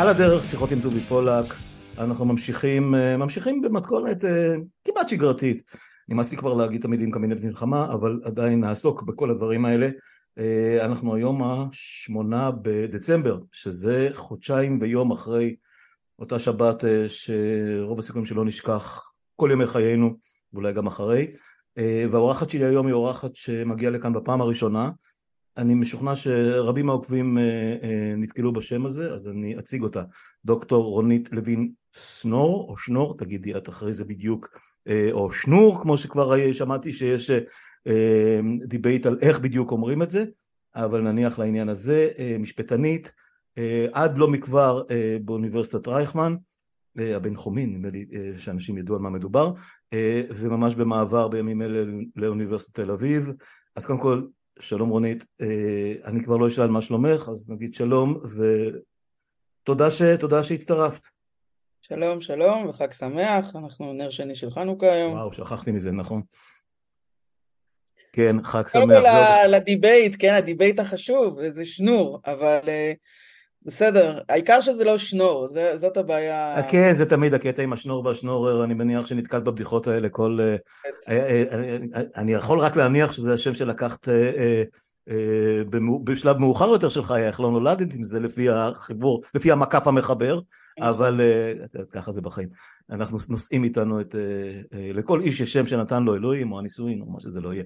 על הדרך, שיחות עם דובי פולק, אנחנו ממשיכים, אה, ממשיכים במתכונת אה, כמעט שגרתית. נמאס לי כבר להגיד את המילים קבינט מלחמה, אבל עדיין נעסוק בכל הדברים האלה. אה, אנחנו היום השמונה בדצמבר, שזה חודשיים ויום אחרי אותה שבת שרוב הסיכויים שלא נשכח כל ימי חיינו, ואולי גם אחרי. והאורחת שלי היום היא אורחת שמגיעה לכאן בפעם הראשונה. אני משוכנע שרבים מהעוקבים נתקלו בשם הזה, אז אני אציג אותה. דוקטור רונית לוין שנור או שנור, תגידי את אחרי זה בדיוק, אה, או שנור כמו שכבר שמעתי שיש debate אה, על איך בדיוק אומרים את זה, אבל נניח לעניין הזה, אה, משפטנית, עד לא מכבר באוניברסיטת רייכמן, הבן חומין, נדמה לי שאנשים ידעו על מה מדובר, וממש במעבר בימים אלה לאוניברסיטת תל אביב. אז קודם כל, שלום רונית, אני כבר לא אשאל מה שלומך, אז נגיד שלום, ותודה ש... שהצטרפת. שלום, שלום, וחג שמח, אנחנו נר שני של חנוכה היום. וואו, שכחתי מזה, נכון. כן, חג שמח. קודם כל ל debate, כן, ה debate החשוב, זה שנור, אבל אה, בסדר, העיקר שזה לא שנור, זה, זאת הבעיה. אה, כן, זה תמיד הקטע עם השנור והשנורר, אני מניח שנתקלת בבדיחות האלה כל... אה, אני יכול רק להניח שזה השם שלקחת בשלב מאוחר יותר של חיי, איך לא נולדת עם זה לפי החיבור, לפי המקף המחבר. אבל אה, ככה זה בחיים. אנחנו נושאים איתנו את, אה, אה, לכל איש יש שם שנתן לו אלוהים או הנישואין או מה שזה לא יהיה.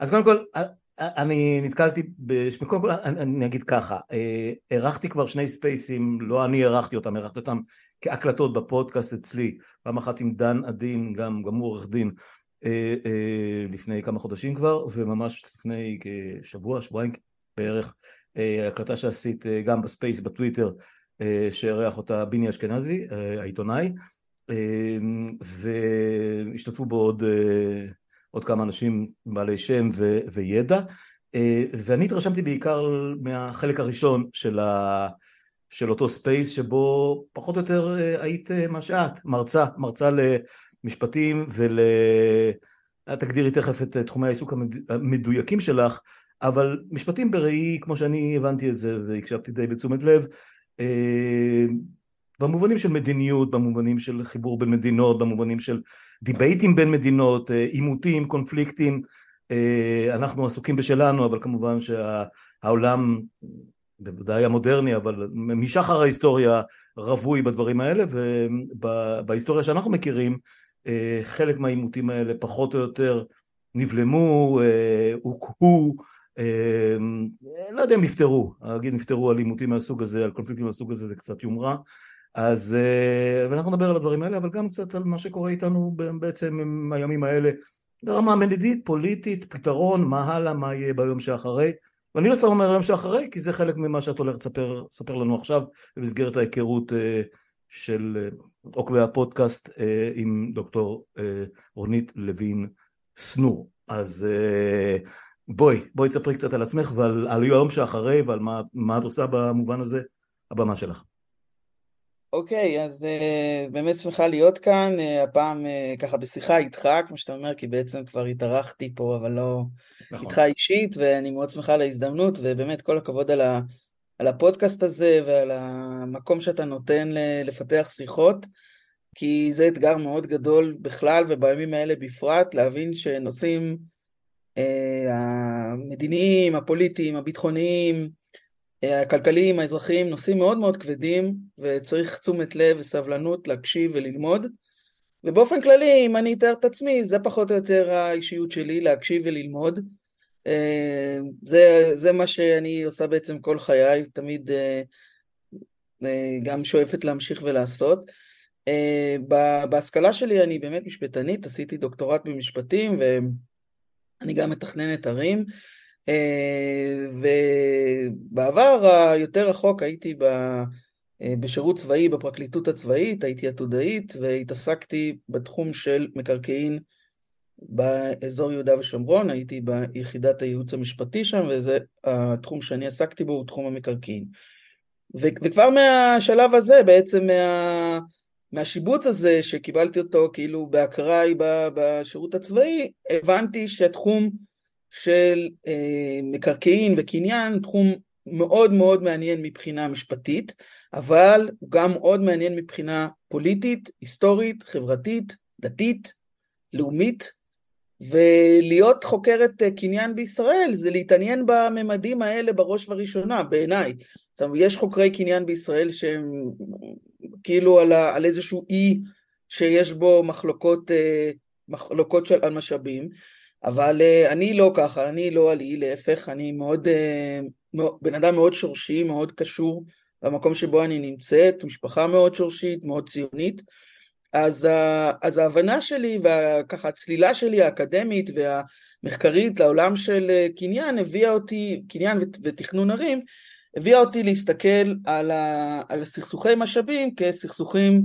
אז קודם כל, אני נתקלתי, קודם כל אני אגיד ככה, ארחתי כבר שני ספייסים, לא אני ארחתי אותם, ארחתי אותם בהקלטות בפודקאסט אצלי, פעם אחת עם דן עדין, גם, גם הוא עורך דין, לפני כמה חודשים כבר, וממש לפני כשבוע, שבועיים בערך, הקלטה שעשית גם ב space בטוויטר אה, שאירח אותה ביני אשכנזי, אה, העיתונאי, אה, והשתתפו בו עוד, עוד כמה אנשים בעלי שם ו, וידע, ואני התרשמתי בעיקר מהחלק הראשון של, ה, של אותו space שבו פחות או יותר היית מה שאת, מרצה, מרצה למשפטים ול... תגדירי תכף את תחומי העיסוק המדויקים שלך, אבל משפטים בראי, כמו שאני הבנתי את זה והקשבתי די בתשומת לב, אה, במובנים של מדיניות, במובנים של חיבור בין מדינות, במובנים של דיבייטים בין מדינות, אה, עימותים, קונפליקטים, אה, אנחנו עסוקים בשלנו, אבל כמובן שהעולם, בוודאי המודרני, אבל משחר ההיסטוריה רווי בדברים האלה, ובהיסטוריה שאנחנו מכירים, חלק מהעימותים האלה פחות או יותר נבלמו, הוקהו, אמ, לא יודע אם נפטרו, להגיד נפטרו על עימותים מהסוג הזה, על קונפליקטים מהסוג הזה זה קצת יומרה אז, אה, ואנחנו נדבר על הדברים האלה, אבל גם קצת על מה שקורה איתנו בעצם עם הימים האלה ברמה מדינית, פוליטית, פתרון, מה הלאה, מה יהיה ביום שאחרי ואני לא סתם אומר היום שאחרי, כי זה חלק ממה שאת הולכת לספר לנו עכשיו במסגרת ההיכרות אה, של אה, עוקבי הפודקאסט עם דוקטור רונית לוין סנור. אז בואי, בואי תספרי קצת על עצמך ועל על היום שאחרי ועל מה, מה את עושה במובן הזה, הבמה שלך. אוקיי, okay, אז uh, באמת שמחה להיות כאן, uh, הפעם uh, ככה בשיחה איתך, כמו שאתה אומר, כי בעצם כבר התארחתי פה, אבל לא נכון. איתך אישית, ואני מאוד שמחה על ההזדמנות, ובאמת כל הכבוד על, ה, על הפודקאסט הזה ועל המקום שאתה נותן לפתח שיחות, כי זה אתגר מאוד גדול בכלל, ובימים האלה בפרט, להבין שנושאים אה, המדיניים, הפוליטיים, הביטחוניים, הכלכליים, האזרחיים, נושאים מאוד מאוד כבדים וצריך תשומת לב וסבלנות להקשיב וללמוד. ובאופן כללי אם אני אתאר את עצמי זה פחות או יותר האישיות שלי להקשיב וללמוד. אה, זה, זה מה שאני עושה בעצם כל חיי תמיד גם שואפת להמשיך ולעשות. בהשכלה שלי אני באמת משפטנית עשיתי דוקטורט במשפטים ו... אני גם מתכננת ערים, אה, ובעבר היותר רחוק הייתי אה, בשירות צבאי בפרקליטות הצבאית, הייתי עתודאית והתעסקתי בתחום של מקרקעין באזור יהודה ושומרון, הייתי ביחידת הייעוץ המשפטי שם וזה התחום שאני עסקתי בו הוא תחום המקרקעין. וכבר מהשלב הזה בעצם מה... מהשיבוץ הזה שקיבלתי אותו כאילו באקראי בשירות הצבאי, הבנתי שהתחום של אה, מקרקעין וקניין, תחום מאוד מאוד מעניין מבחינה משפטית, אבל הוא גם מאוד מעניין מבחינה פוליטית, היסטורית, חברתית, דתית, לאומית, ולהיות חוקרת אה, קניין בישראל זה להתעניין בממדים האלה בראש ובראשונה, בעיניי. יש חוקרי קניין בישראל שהם כאילו על, ה, על איזשהו אי שיש בו מחלוקות, אה, מחלוקות של, על משאבים, אבל אה, אני לא ככה, אני לא על אי, להפך, אני מאוד, מאוד, בן אדם מאוד שורשי, מאוד קשור למקום שבו אני נמצאת, משפחה מאוד שורשית, מאוד ציונית. אז, אז ההבנה שלי וככה הצלילה שלי האקדמית והמחקרית לעולם של אה, קניין הביאה אותי, קניין ותכנון ערים, הביאה אותי להסתכל על, ה, על סכסוכי משאבים כסכסוכים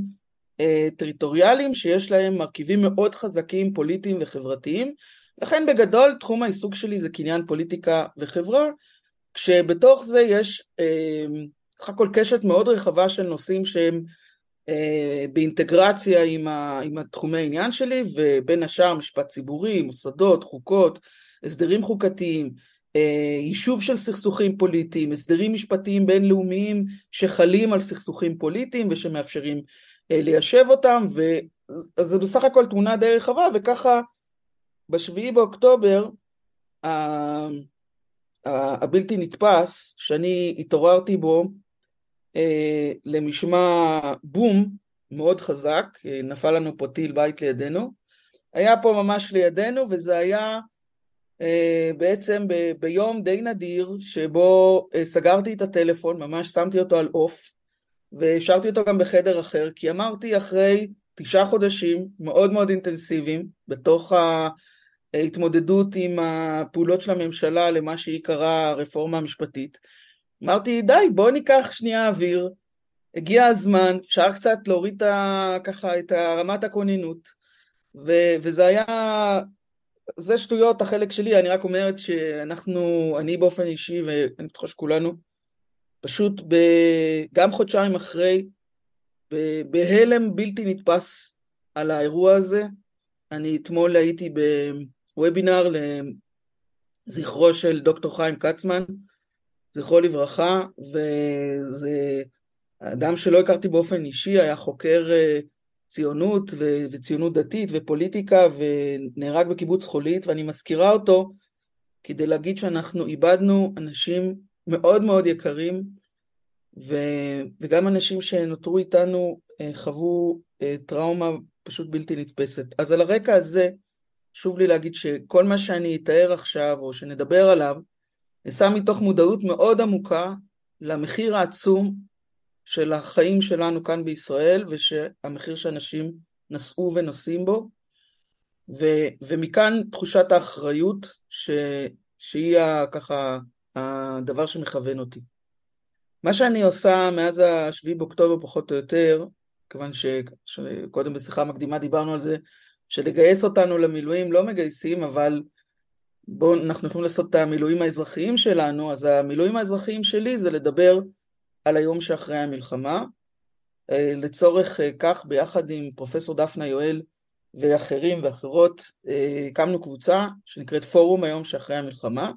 אה, טריטוריאליים שיש להם מרכיבים מאוד חזקים פוליטיים וחברתיים. לכן בגדול תחום העיסוק שלי זה קניין פוליטיקה וחברה, כשבתוך זה יש אה, סך הכל קשת מאוד רחבה של נושאים שהם אה, באינטגרציה עם, ה, עם התחומי העניין שלי, ובין השאר משפט ציבורי, מוסדות, חוקות, הסדרים חוקתיים, אה, יישוב של סכסוכים פוליטיים, הסדרים משפטיים בינלאומיים שחלים על סכסוכים פוליטיים ושמאפשרים אה, ליישב אותם, אז זה בסך הכל תמונה די רחבה, וככה בשביעי באוקטובר הבלתי נתפס, שאני התעוררתי בו, אה, למשמע בום מאוד חזק, אה, נפל לנו פה טיל בית לידינו, היה פה ממש לידינו וזה היה אה, בעצם ביום די נדיר שבו סגרתי את הטלפון, ממש שמתי אותו על אוף והשארתי אותו גם בחדר אחר כי אמרתי אחרי תשעה חודשים מאוד מאוד אינטנסיביים בתוך ההתמודדות עם הפעולות של הממשלה למה שהיא קראה הרפורמה המשפטית אמרתי, די, בוא ניקח שנייה אוויר, הגיע הזמן, אפשר קצת להוריד ה, ככה את רמת הכוננות, ו- וזה היה, זה שטויות החלק שלי, אני רק אומרת שאנחנו, אני באופן אישי, ואני בטוחה שכולנו, פשוט ב, גם חודשיים אחרי, בהלם בלתי נתפס על האירוע הזה. אני אתמול הייתי בוובינר לזכרו של דוקטור חיים כצמן, זכרו לברכה, וזה אדם שלא הכרתי באופן אישי, היה חוקר אה, ציונות ו- וציונות דתית ופוליטיקה, ונהרג בקיבוץ חולית, ואני מזכירה אותו כדי להגיד שאנחנו איבדנו אנשים מאוד מאוד יקרים, ו- וגם אנשים שנותרו איתנו אה, חוו אה, טראומה פשוט בלתי נתפסת. אז על הרקע הזה, חשוב לי להגיד שכל מה שאני אתאר עכשיו, או שנדבר עליו, נעשה מתוך מודעות מאוד עמוקה למחיר העצום של החיים שלנו כאן בישראל ושהמחיר שאנשים נשאו ונושאים בו ו, ומכאן תחושת האחריות ש, שהיא ככה הדבר שמכוון אותי. מה שאני עושה מאז השביעי באוקטובר פחות או יותר, כיוון שקודם בשיחה מקדימה דיברנו על זה, שלגייס אותנו למילואים לא מגייסים, אבל בואו, אנחנו יכולים לעשות את המילואים האזרחיים שלנו, אז המילואים האזרחיים שלי זה לדבר על היום שאחרי המלחמה. אה, לצורך אה, כך, ביחד עם פרופסור דפנה יואל ואחרים ואחרות, אה, הקמנו קבוצה שנקראת פורום היום שאחרי המלחמה.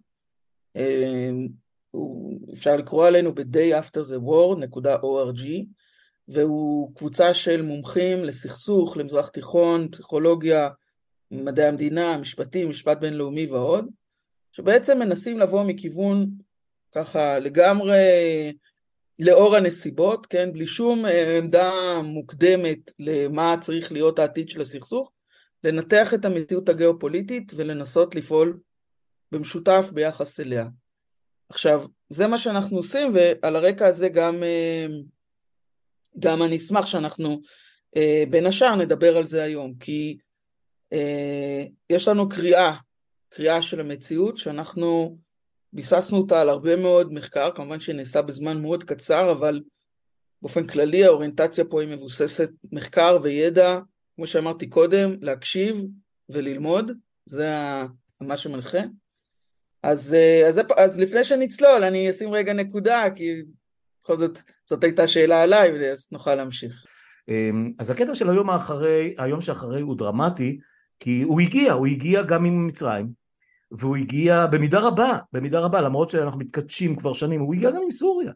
אפשר לקרוא עלינו ב-day after the war.org, והוא קבוצה של מומחים לסכסוך, למזרח תיכון, פסיכולוגיה, מדעי המדינה, משפטים, משפט בינלאומי ועוד, שבעצם מנסים לבוא מכיוון ככה לגמרי לאור הנסיבות, כן, בלי שום אה, עמדה מוקדמת למה צריך להיות העתיד של הסכסוך, לנתח את המציאות הגיאופוליטית ולנסות לפעול במשותף ביחס אליה. עכשיו, זה מה שאנחנו עושים, ועל הרקע הזה גם, אה, גם אני אשמח שאנחנו אה, בין השאר נדבר על זה היום, כי אה, יש לנו קריאה, קריאה של המציאות, שאנחנו ביססנו אותה על הרבה מאוד מחקר, כמובן שנעשה בזמן מאוד קצר, אבל באופן כללי האוריינטציה פה היא מבוססת מחקר וידע, כמו שאמרתי קודם, להקשיב וללמוד, זה מה שמנחה. אז, אה, אז, אז לפני שנצלול, אני אשים רגע נקודה, כי בכל זאת זאת הייתה שאלה עליי, אז נוכל להמשיך. אמ, אז הקטע של היום האחרי, היום שאחרי הוא דרמטי, כי הוא הגיע, הוא הגיע גם עם מצרים, והוא הגיע במידה רבה, במידה רבה, למרות שאנחנו מתכתשים כבר שנים, הוא הגיע גם עם סוריה.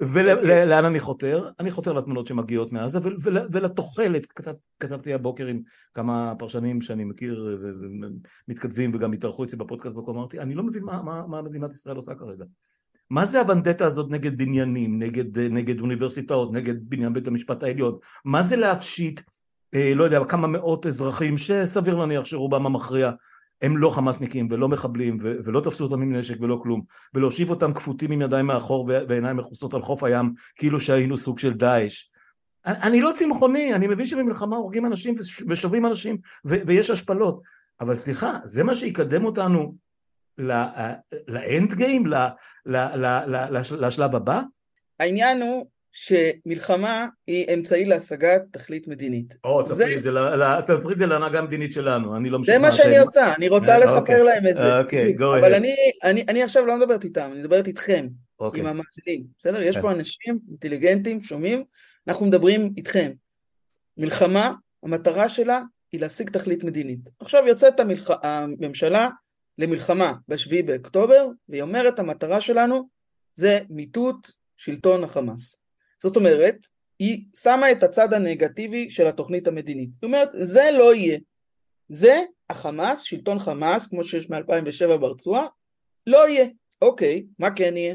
ולאן אני חותר? אני חותר לתמונות שמגיעות מעזה ולתוחלת, כתב, כתבתי הבוקר עם כמה פרשנים שאני מכיר ומתכתבים וגם התארחו אצלי בפודקאסט וכה אמרתי, אני לא מבין מה, מה, מה מדינת ישראל עושה כרגע. מה זה הוונדטה הזאת נגד בניינים, נגד, נגד אוניברסיטאות, נגד בניין בית המשפט העליון? מה זה להפשיט, אה, לא יודע, כמה מאות אזרחים שסביר להניח שרובם המכריע הם לא חמאסניקים ולא מחבלים ו- ולא תפסו אותם עם נשק ולא כלום ולהושיב אותם כפותים עם ידיים מאחור ועיניים מכוסות על חוף הים כאילו שהיינו סוג של דאעש אני לא צמחוני, אני מבין שבמלחמה הורגים אנשים ושובים אנשים ו- ויש השפלות אבל סליחה, זה מה שיקדם אותנו לאנד גיים, לשלב הבא? העניין הוא שמלחמה היא אמצעי להשגת תכלית מדינית. או, תספרי את זה להנהגה המדינית שלנו, אני לא משנה. זה מה שאני עושה, אני רוצה אה, לספר אוקיי. להם את זה. אוקיי, go ahead. אבל אני עכשיו לא מדברת איתם, אני מדברת איתכם, אוקיי. עם המאזינים, בסדר? יש כן. פה אנשים אינטליגנטים, שומעים, אנחנו מדברים איתכם. מלחמה, המטרה שלה היא להשיג תכלית מדינית. עכשיו יוצאת הממשלה למלחמה ב-7 באוקטובר, והיא אומרת המטרה שלנו זה מיטוט שלטון החמאס. זאת אומרת, היא שמה את הצד הנגטיבי של התוכנית המדינית. היא אומרת, זה לא יהיה. זה החמאס, שלטון חמאס, כמו שיש מ-2007 ברצועה, לא יהיה. אוקיי, מה כן יהיה?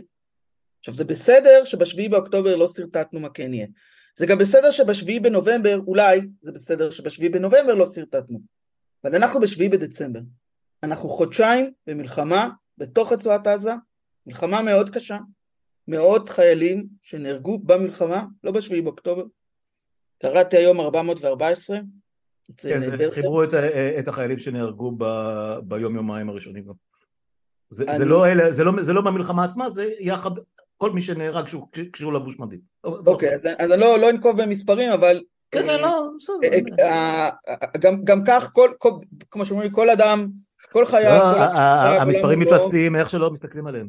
עכשיו זה בסדר שבשביעי באוקטובר לא שרטטנו מה כן יהיה. זה גם בסדר שבשביעי בנובמבר, אולי זה בסדר שבשביעי בנובמבר לא שרטטנו. אבל אנחנו בשביעי בדצמבר. אנחנו חודשיים במלחמה בתוך רצועת עזה, מלחמה מאוד קשה, מאות חיילים שנהרגו במלחמה, לא בשביעי באוקטובר. קראתי היום 414. כן, חיברו את, את החיילים שנהרגו ב, ביום יומיים הראשונים גם. זה, אני... זה, לא אלה, זה, לא, זה לא במלחמה עצמה, זה יחד, כל מי שנהרג כשהוא לבוש מדים. אוקיי, אז, אז אני לא, לא אנקוב במספרים, אבל... כן, כן, לא, בסדר. אה, אה, גם, גם כך, כל, כל, כמו שאומרים, כל אדם כל חייל... לא, המספרים מפלצתיים, איך שלא מסתכלים עליהם.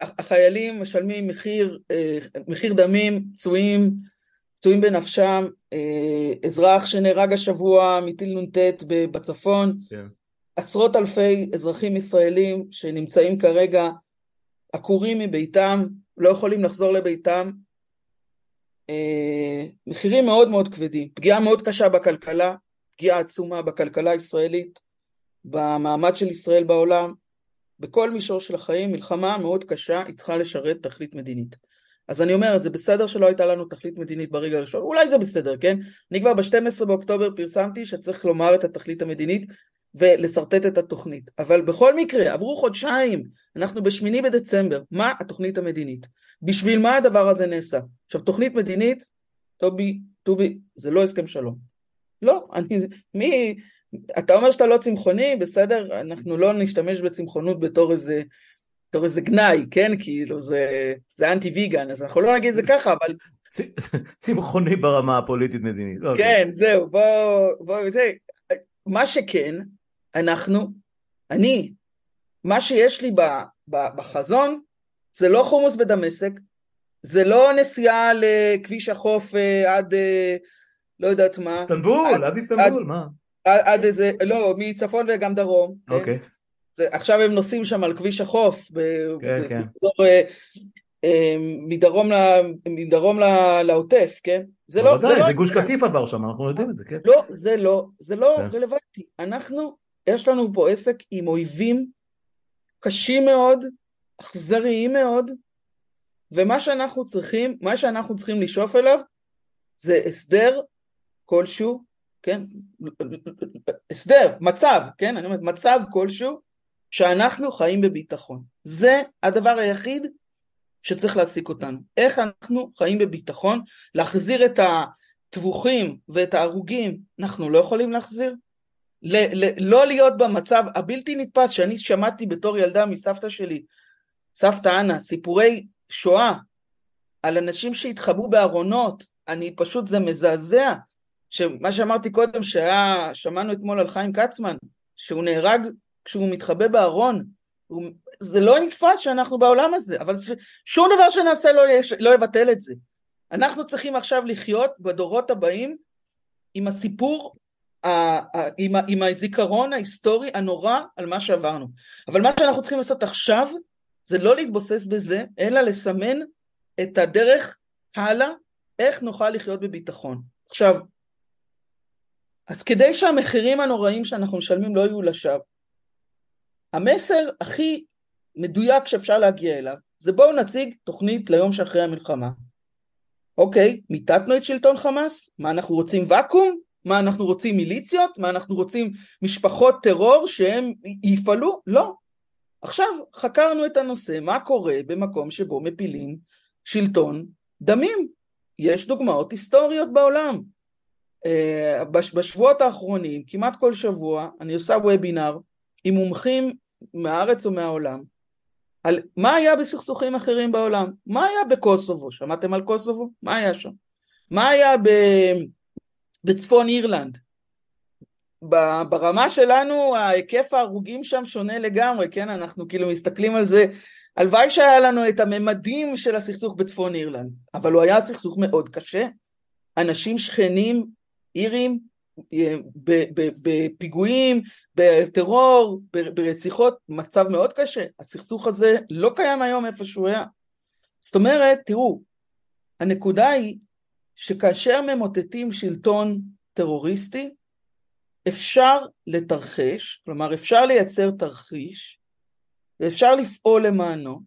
החיילים משלמים מחיר, אה, מחיר דמים, פצועים, פצועים בנפשם, אה, אזרח שנהרג השבוע מטיל נ"ט בצפון, כן. עשרות אלפי אזרחים ישראלים שנמצאים כרגע עקורים מביתם, לא יכולים לחזור לביתם, אה, מחירים מאוד מאוד כבדים, פגיעה מאוד קשה בכלכלה, פגיעה עצומה בכלכלה הישראלית, במעמד של ישראל בעולם, בכל מישור של החיים, מלחמה מאוד קשה, היא צריכה לשרת תכלית מדינית. אז אני אומר, זה בסדר שלא הייתה לנו תכלית מדינית ברגע הראשון, אולי זה בסדר, כן? אני כבר ב-12 באוקטובר פרסמתי שצריך לומר את התכלית המדינית ולשרטט את התוכנית. אבל בכל מקרה, עברו חודשיים, אנחנו בשמיני בדצמבר, מה התוכנית המדינית? בשביל מה הדבר הזה נעשה? עכשיו, תוכנית מדינית, טובי, טובי, זה לא הסכם שלום. לא, אני, מי, אתה אומר שאתה לא צמחוני, בסדר, אנחנו לא נשתמש בצמחונות בתור איזה, בתור איזה גנאי, כן? כאילו זה, זה אנטי ויגן, אז אנחנו לא נגיד את זה ככה, אבל... צמחוני ברמה הפוליטית-מדינית. אוקיי. כן, זהו, בוא, בוא, זה... מה שכן, אנחנו, אני, מה שיש לי ב, ב, בחזון, זה לא חומוס בדמשק, זה לא נסיעה לכביש החוף אה, עד, אה, לא יודעת מה. איסטנבול, עד, עד איסטנבול, עד, מה? עד איזה, לא, מצפון וגם דרום. כן? אוקיי. זה, עכשיו הם נוסעים שם על כביש החוף. כן, כן. באזור, אה, אה, מדרום, ל, מדרום ל, לעוטף, כן? זה לא... בוודאי, זה, לא זה גוש קטיף עבר שם, אנחנו יודעים את זה, כן. לא, זה לא, זה לא כן. רלוונטי. אנחנו, יש לנו פה עסק עם אויבים קשים מאוד, אכזריים מאוד, ומה שאנחנו צריכים, מה שאנחנו צריכים לשאוף אליו, זה הסדר כלשהו כן? הסדר, מצב, כן? אני אומר, מצב כלשהו שאנחנו חיים בביטחון. זה הדבר היחיד שצריך להעסיק אותנו. איך אנחנו חיים בביטחון, להחזיר את הטבוחים ואת ההרוגים, אנחנו לא יכולים להחזיר. ל- ל- לא להיות במצב הבלתי נתפס שאני שמעתי בתור ילדה מסבתא שלי, סבתא אנה, סיפורי שואה על אנשים שהתחבאו בארונות, אני פשוט, זה מזעזע. שמה שאמרתי קודם, שהיה, שמענו אתמול על חיים כצמן, שהוא נהרג כשהוא מתחבא בארון, הוא, זה לא נתפס שאנחנו בעולם הזה, אבל שום דבר שנעשה לא, לא יבטל את זה. אנחנו צריכים עכשיו לחיות בדורות הבאים עם הסיפור עם, עם הזיכרון ההיסטורי הנורא על מה שעברנו. אבל מה שאנחנו צריכים לעשות עכשיו זה לא להתבוסס בזה, אלא לסמן את הדרך הלאה, איך נוכל לחיות בביטחון. עכשיו, אז כדי שהמחירים הנוראים שאנחנו משלמים לא יהיו לשווא, המסר הכי מדויק שאפשר להגיע אליו זה בואו נציג תוכנית ליום שאחרי המלחמה. אוקיי, מיטטנו את שלטון חמאס? מה אנחנו רוצים ואקום? מה אנחנו רוצים מיליציות? מה אנחנו רוצים משפחות טרור שהם יפעלו? לא. עכשיו חקרנו את הנושא, מה קורה במקום שבו מפילים שלטון דמים. יש דוגמאות היסטוריות בעולם. אה, בשבועות האחרונים, כמעט כל שבוע, אני עושה וובינר עם מומחים מהארץ או מהעולם, על מה היה בסכסוכים אחרים בעולם, מה היה בקוסובו, שמעתם על קוסובו? מה היה שם? מה היה ב... בצפון אירלנד? ברמה שלנו ההיקף ההרוגים שם שונה לגמרי, כן? אנחנו כאילו מסתכלים על זה, הלוואי שהיה לנו את הממדים של הסכסוך בצפון אירלנד, אבל הוא היה סכסוך מאוד קשה, אנשים שכנים, אירים, בפיגועים, בטרור, ברציחות, מצב מאוד קשה. הסכסוך הזה לא קיים היום איפה שהוא היה. זאת אומרת, תראו, הנקודה היא שכאשר ממוטטים שלטון טרוריסטי, אפשר לתרחש, כלומר אפשר לייצר תרחיש, ואפשר לפעול למענו,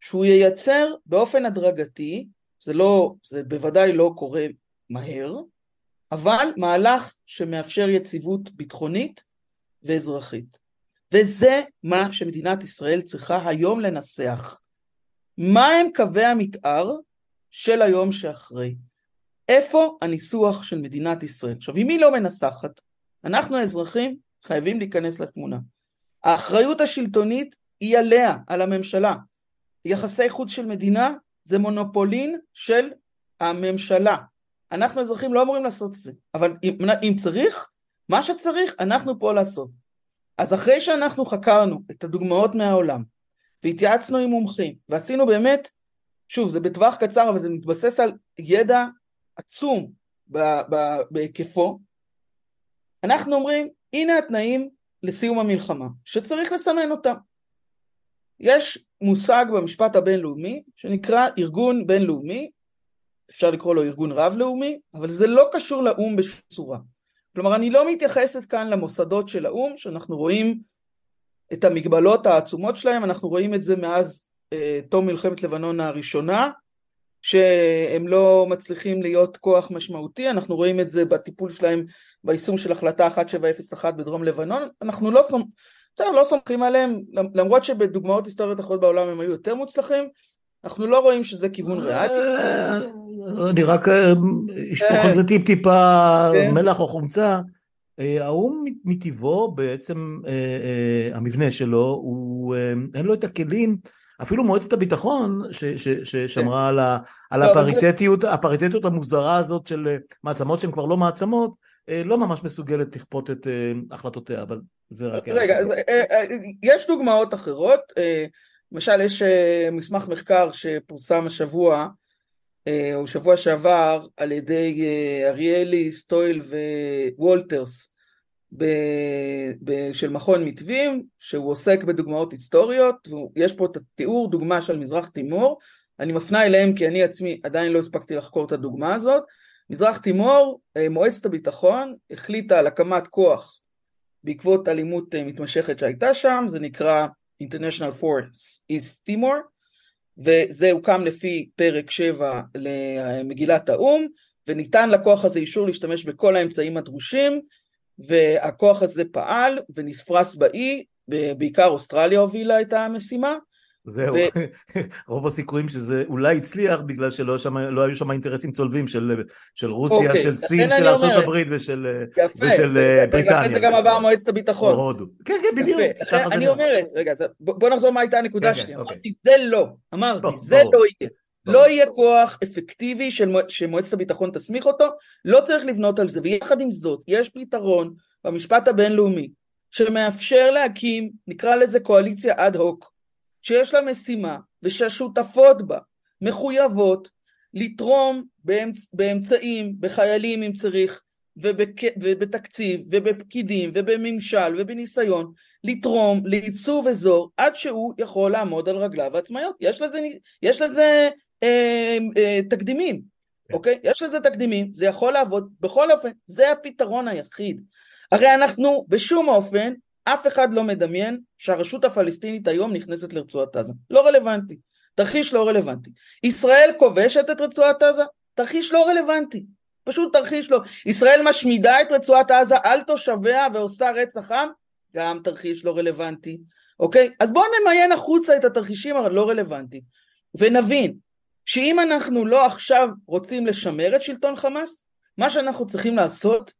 שהוא ייצר באופן הדרגתי, זה לא, זה בוודאי לא קורה מהר, אבל מהלך שמאפשר יציבות ביטחונית ואזרחית. וזה מה שמדינת ישראל צריכה היום לנסח. מה הם קווי המתאר של היום שאחרי? איפה הניסוח של מדינת ישראל? עכשיו, אם היא לא מנסחת, אנחנו האזרחים חייבים להיכנס לתמונה. האחריות השלטונית היא עליה, על הממשלה. יחסי חוץ של מדינה זה מונופולין של הממשלה. אנחנו אזרחים לא אמורים לעשות את זה, אבל אם, אם צריך, מה שצריך אנחנו פה לעשות. אז אחרי שאנחנו חקרנו את הדוגמאות מהעולם והתייעצנו עם מומחים ועשינו באמת, שוב זה בטווח קצר אבל זה מתבסס על ידע עצום בהיקפו, אנחנו אומרים הנה התנאים לסיום המלחמה שצריך לסמן אותם. יש מושג במשפט הבינלאומי שנקרא ארגון בינלאומי אפשר לקרוא לו ארגון רב-לאומי, אבל זה לא קשור לאו"ם בשום צורה. כלומר, אני לא מתייחסת כאן למוסדות של האו"ם, שאנחנו רואים את המגבלות העצומות שלהם, אנחנו רואים את זה מאז אה, תום מלחמת לבנון הראשונה, שהם לא מצליחים להיות כוח משמעותי, אנחנו רואים את זה בטיפול שלהם ביישום של החלטה 1701 בדרום לבנון, אנחנו לא, סומכים, לא סומכים עליהם, למרות שבדוגמאות היסטוריות אחרות בעולם הם היו יותר מוצלחים, אנחנו לא רואים שזה כיוון ריאלי. אה, אני רק אה, אשפוך על זה טיפ טיפה כן. מלח או חומצה. אה, האו"ם מטבעו בעצם המבנה שלו אין לו את הכלים אפילו מועצת הביטחון ששמרה על, על לא, הפריפריאליות, הפריפריאליות המוזרה הזאת של מעצמות שהן כבר לא מעצמות לא ממש מסוגלת לכפות את החלטותיה אבל זה רק... רגע, יש דוגמאות אחרות למשל יש אה, מסמך מחקר שפורסם השבוע אה, או שבוע שעבר על ידי אה, אריאלי, סטויל ווולטרס של מכון מתווים שהוא עוסק בדוגמאות היסטוריות ויש פה את התיאור דוגמה של מזרח תימור. אני מפנה אליהם כי אני עצמי עדיין לא הספקתי לחקור את הדוגמה הזאת. מזרח תימור מועצת הביטחון החליטה על הקמת כוח בעקבות אלימות מתמשכת שהייתה שם זה נקרא International Force East Timor, וזה הוקם לפי פרק 7 למגילת האו"ם, וניתן לכוח הזה אישור להשתמש בכל האמצעים הדרושים, והכוח הזה פעל ונפרס באי, בעיקר אוסטרליה הובילה את המשימה, זהו, ו... רוב הסיכויים שזה אולי הצליח בגלל שלא שם, לא היו שם אינטרסים צולבים של, של רוסיה, אוקיי, של סין, של ארצות הברית ושל, יפה, ושל אה, בריטניה. לכן זה גם עבר מועצת הביטחון. הודו. כן, כן, בדיוק. לכן אני אומרת, רגע, בוא נחזור מה הייתה הנקודה כן, שלי. כן, אמרתי, זה לא, אמרתי, בוא, זה בוא. לא יהיה. לא יהיה כוח אפקטיבי של שמועצת הביטחון תסמיך אותו, לא צריך לבנות על זה, ויחד עם זאת, יש פתרון במשפט הבינלאומי שמאפשר להקים, נקרא לזה קואליציה אד הוק, שיש לה משימה ושהשותפות בה מחויבות לתרום באמצ... באמצעים, בחיילים אם צריך, ובק... ובתקציב ובפקידים ובממשל ובניסיון לתרום לעיצוב אזור עד שהוא יכול לעמוד על רגליו העצמאיות. יש לזה, יש לזה אה, אה, תקדימים, כן. אוקיי? יש לזה תקדימים, זה יכול לעבוד, בכל אופן, זה הפתרון היחיד. הרי אנחנו בשום אופן, אף אחד לא מדמיין שהרשות הפלסטינית היום נכנסת לרצועת עזה. לא רלוונטי. תרחיש לא רלוונטי. ישראל כובשת את רצועת עזה? תרחיש לא רלוונטי. פשוט תרחיש לא. ישראל משמידה את רצועת עזה על תושביה ועושה רצח עם? גם תרחיש לא רלוונטי. אוקיי? אז בואו נמיין החוצה את התרחישים הלא רלוונטיים ונבין שאם אנחנו לא עכשיו רוצים לשמר את שלטון חמאס, מה שאנחנו צריכים לעשות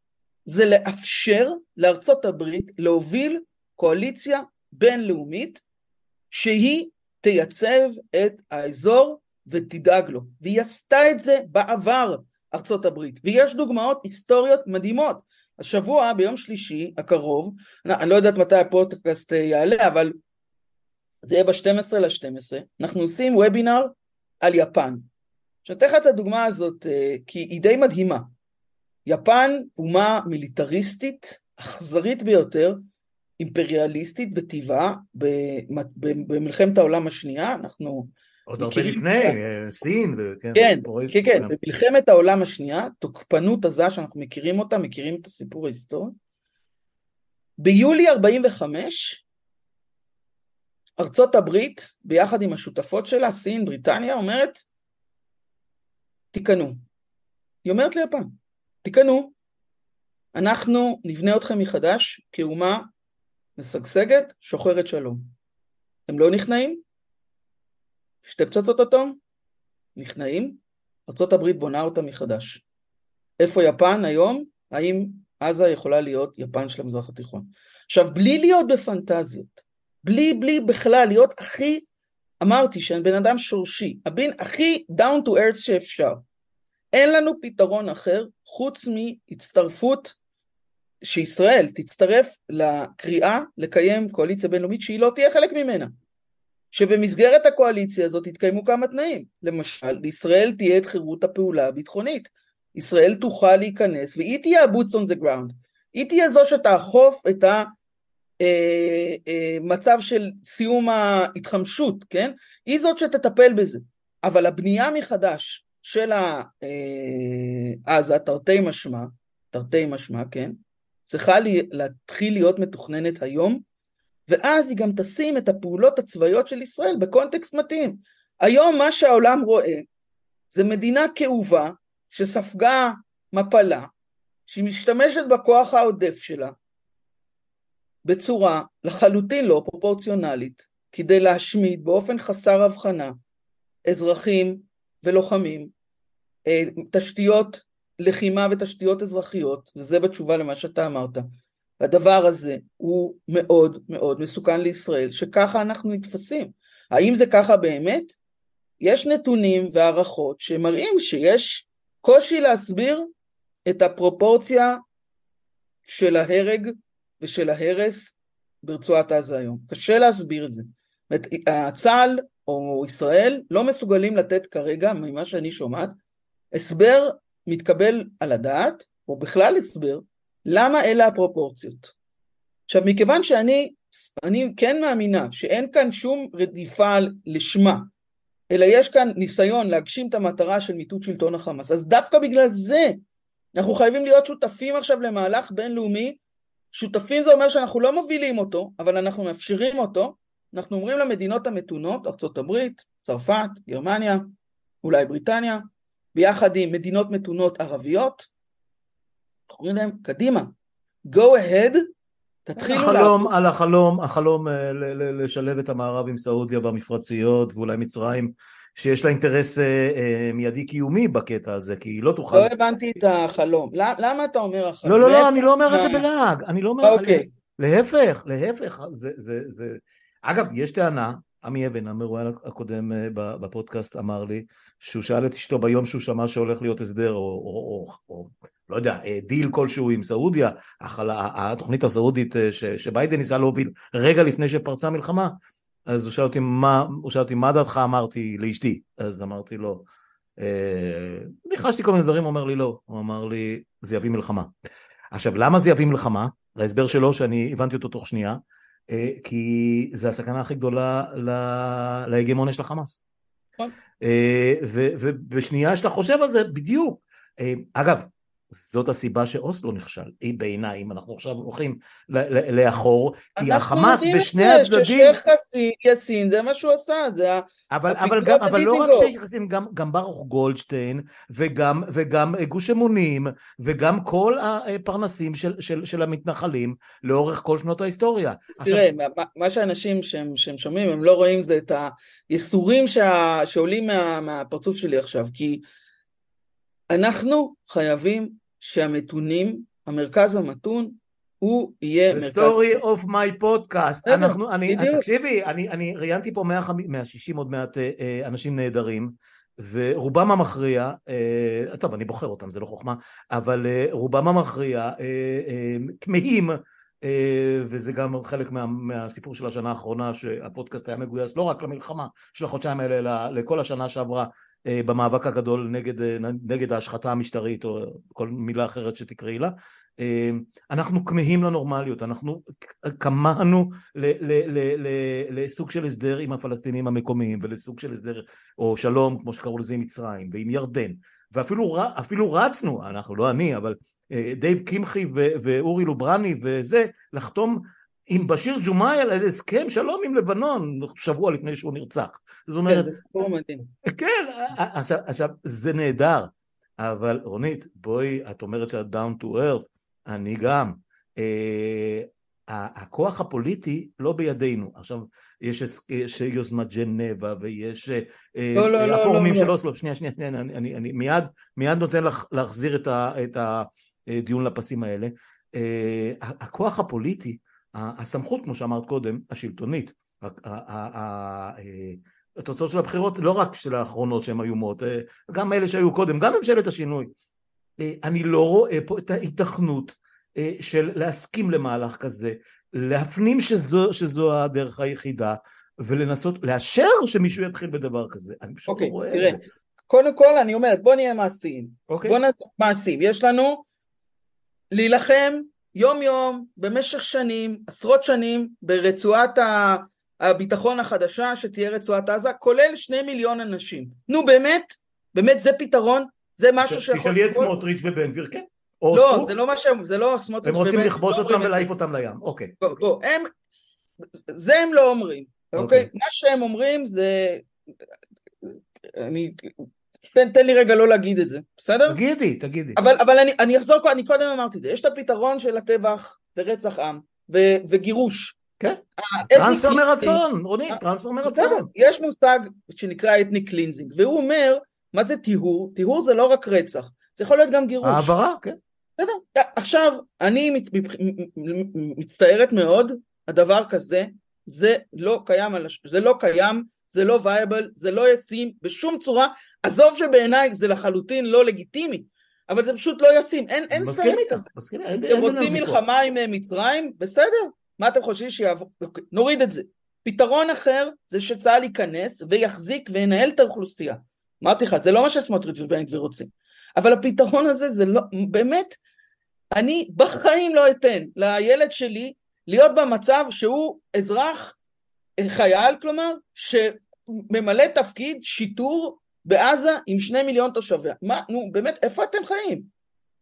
זה לאפשר לארצות הברית להוביל קואליציה בינלאומית שהיא תייצב את האזור ותדאג לו. והיא עשתה את זה בעבר, ארצות הברית. ויש דוגמאות היסטוריות מדהימות. השבוע, ביום שלישי הקרוב, אני לא יודעת מתי הפודקאסט יעלה, אבל זה יהיה ב-12 ל-12, אנחנו עושים וובינר על יפן. עכשיו אתן לך את הדוגמה הזאת, אה, כי היא די מדהימה. יפן אומה מיליטריסטית, אכזרית ביותר, אימפריאליסטית בטבעה, במלחמת העולם השנייה, אנחנו עוד הרבה לפני, אה, סין, וכן, כן, כן, כן, במלחמת העולם השנייה, תוקפנות עזה שאנחנו מכירים אותה, מכירים את הסיפור ההיסטורי. ביולי 45, ארצות הברית, ביחד עם השותפות שלה, סין, בריטניה, אומרת, תיכנו. היא אומרת ליפן, תיכנו, אנחנו נבנה אתכם מחדש כאומה משגשגת, שוחרת שלום. הם לא נכנעים, שתי פצצות אטום, נכנעים, ארה"ב בונה אותה מחדש. איפה יפן היום? האם עזה יכולה להיות יפן של המזרח התיכון? עכשיו, בלי להיות בפנטזיות, בלי, בלי בכלל להיות הכי, אמרתי שאני בן אדם שורשי, הבין הכי down to earth שאפשר. אין לנו פתרון אחר חוץ מהצטרפות, שישראל תצטרף לקריאה לקיים קואליציה בינלאומית שהיא לא תהיה חלק ממנה. שבמסגרת הקואליציה הזאת יתקיימו כמה תנאים. למשל, לישראל תהיה את חירות הפעולה הביטחונית. ישראל תוכל להיכנס, והיא תהיה ה-boots on the ground. היא תהיה זו שתאכוף את המצב אה, אה, של סיום ההתחמשות, כן? היא זאת שתטפל בזה. אבל הבנייה מחדש של אה, עזה, תרתי משמע, תרתי משמע, כן? צריכה להתחיל להיות מתוכננת היום, ואז היא גם תשים את הפעולות הצבאיות של ישראל בקונטקסט מתאים. היום מה שהעולם רואה זה מדינה כאובה שספגה מפלה, שהיא משתמשת בכוח העודף שלה בצורה לחלוטין לא פרופורציונלית, כדי להשמיד באופן חסר הבחנה אזרחים ולוחמים, אה, תשתיות לחימה ותשתיות אזרחיות, וזה בתשובה למה שאתה אמרת, והדבר הזה הוא מאוד מאוד מסוכן לישראל, שככה אנחנו נתפסים. האם זה ככה באמת? יש נתונים והערכות שמראים שיש קושי להסביר את הפרופורציה של ההרג ושל ההרס ברצועת עזה היום. קשה להסביר את זה. צה"ל או ישראל לא מסוגלים לתת כרגע, ממה שאני שומעת, הסבר מתקבל על הדעת, או בכלל הסבר, למה אלה הפרופורציות? עכשיו מכיוון שאני אני כן מאמינה שאין כאן שום רדיפה לשמה אלא יש כאן ניסיון להגשים את המטרה של מיטוט שלטון החמאס. אז דווקא בגלל זה אנחנו חייבים להיות שותפים עכשיו למהלך בינלאומי. שותפים זה אומר שאנחנו לא מובילים אותו אבל אנחנו מאפשרים אותו. אנחנו אומרים למדינות המתונות ארה"ב, צרפת, גרמניה, אולי בריטניה ביחד עם מדינות מתונות ערביות אומרים להם, קדימה, go ahead, תתחילו... החלום, לה... על החלום, החלום אה, לשלב את המערב עם סעודיה במפרציות ואולי מצרים, שיש לה אינטרס אה, אה, מיידי קיומי בקטע הזה, כי היא לא תוכל... לא הבנתי את החלום. למה אתה אומר החלום? לא, לא, לא, אני לא אומר את זה בלעג, אני לא אומר... אוקיי. להפך, להפך, זה, זה, זה... אגב, יש טענה, עמי אבן, המרואיין הקודם בפודקאסט, אמר לי שהוא שאל את אשתו ביום שהוא שמע שהולך להיות הסדר, או, או, או, או לא יודע, אה, דיל כלשהו עם סעודיה, התוכנית הסעודית אה, שביידן ניסה להוביל רגע לפני שפרצה מלחמה, אז הוא שאל אותי מה, הוא שאל אותי מה דעתך, אמרתי לאשתי, אז אמרתי לו, ניחשתי כל מיני דברים, הוא אומר לי לא, הוא אמר לי זה יביא מלחמה. עכשיו למה זה יביא מלחמה? ההסבר שלו שאני הבנתי אותו תוך שנייה, כי זה הסכנה הכי גדולה להגמוניה של החמאס. נכון. ובשנייה שאתה חושב על זה, בדיוק. אגב, זאת הסיבה שאוסלו נכשל, היא בעיניי, אם אנחנו עכשיו הולכים לאחור, כי החמאס בשני הצדדים... אנחנו יודעים ששייח יאסין זה מה שהוא עשה, זה אבל, אבל, גם, אבל לא רק שייח יאסין, גם, גם ברוך גולדשטיין, וגם, וגם גוש אמונים, וגם כל הפרנסים של, של, של המתנחלים לאורך כל שנות ההיסטוריה. תראה, עכשיו... מה שאנשים שהם, שהם שומעים, הם לא רואים זה את הייסורים שה, שעולים מה, מהפרצוף שלי עכשיו, כי... אנחנו חייבים שהמתונים, המרכז המתון, הוא יהיה מרכז... The story of my podcast. אנחנו, אני, תקשיבי, אני, אני ראיינתי פה 160 עוד מעט אה, אה, אנשים נהדרים, ורובם המכריע, אה, טוב, אני בוחר אותם, זה לא חוכמה, אבל רובם המכריע כמהים, וזה גם חלק מה, מהסיפור של השנה האחרונה, שהפודקאסט היה מגויס לא רק למלחמה של החודשיים האלה, אלא לכל השנה שעברה אה, במאבק הגדול נגד, אה, נגד ההשחתה המשטרית או כל מילה אחרת שתקראי לה. אה, אנחנו כמהים לנורמליות, אנחנו כמהנו לסוג של הסדר עם הפלסטינים המקומיים ולסוג של הסדר או שלום כמו שקראו לזה עם מצרים ועם ירדן. ואפילו רצנו, אנחנו לא אני אבל דייב קמחי ואורי לוברני רצנו לחתום עם בשיר ג'ומאייל על הסכם שלום עם לבנון שבוע לפני שהוא נרצח. זאת אומרת... זה סיפור מדהים. כן, עכשיו, עכשיו זה נהדר, אבל רונית, בואי, את אומרת שאת down to earth, אני גם. אה, הכוח הפוליטי לא בידינו. עכשיו, יש, יש יוזמת ג'נבה ויש אה, לא, לא, לא, הפורומים לא, לא, של אוסלו. שנייה, שנייה, שנייה, אני, אני, אני מיד, מיד נותן לך להחזיר את, ה, את הדיון לפסים האלה. אה, הכוח הפוליטי הסמכות, כמו שאמרת קודם, השלטונית, אה, התוצאות של הבחירות, לא רק של האחרונות שהן איומות, אה, גם אלה שהיו קודם, גם ממשלת השינוי, אה, אני לא רואה פה את ההיתכנות של להסכים למהלך כזה, להפנים שזו, שזו הדרך היחידה, ולנסות לאשר שמישהו יתחיל בדבר כזה. אני פשוט okay, לא אוקיי, רואה תראה, את זה. קודם כל אני אומרת, בוא נהיה מעשיים. Okay. אוקיי. בוא נעשה מעשיים. יש לנו להילחם יום יום, במשך שנים, עשרות שנים, ברצועת הביטחון החדשה שתהיה רצועת עזה, כולל שני מיליון אנשים. נו באמת? באמת זה פתרון? זה משהו שיכול... תשאלי את סמוטריץ' ובן גביר, כן. לא, זה לא מה שהם, זה לא סמוטריץ' ובן גביר. הם רוצים לכבוש אותם ולהעיף אותם לים, אוקיי. לא, לא, הם, זה הם לא אומרים, אוקיי? אוקיי? מה שהם אומרים זה... אני תן, תן לי רגע לא להגיד את זה, בסדר? תגידי, תגידי. אבל, אבל אני, אני אחזור, אני קודם אמרתי את זה, יש את הפתרון של הטבח ורצח עם ו, וגירוש. כן, טרנספר מרצון, רונית, טרנספר מרצון. יש מושג שנקרא ethnic cleansing, והוא אומר, מה זה טיהור? טיהור זה לא רק רצח, זה יכול להיות גם גירוש. העברה, כן. בסדר, עכשיו, אני מצ... מצטערת מאוד, הדבר כזה, זה לא קיים, זה לא קיים, זה לא וייבל, זה לא ישים בשום צורה, עזוב שבעיניי זה לחלוטין לא לגיטימי, אבל זה פשוט לא ישים, אין, אין סרט כזה. אתם רוצים מלחמה עם אה, מצרים? בסדר, מה אתם חושבים שיעבור? אוקיי, נוריד את זה. פתרון אחר זה שצה"ל ייכנס ויחזיק וינהל את האוכלוסייה. אמרתי לך, זה לא מה שסמוטריץ' ובן גביר רוצים. אבל הפתרון הזה זה לא, באמת, אני בחיים לא אתן לילד שלי להיות במצב שהוא אזרח, אה, חייל כלומר, שממלא תפקיד שיטור בעזה עם שני מיליון תושביה. מה, נו, באמת, איפה אתם חיים?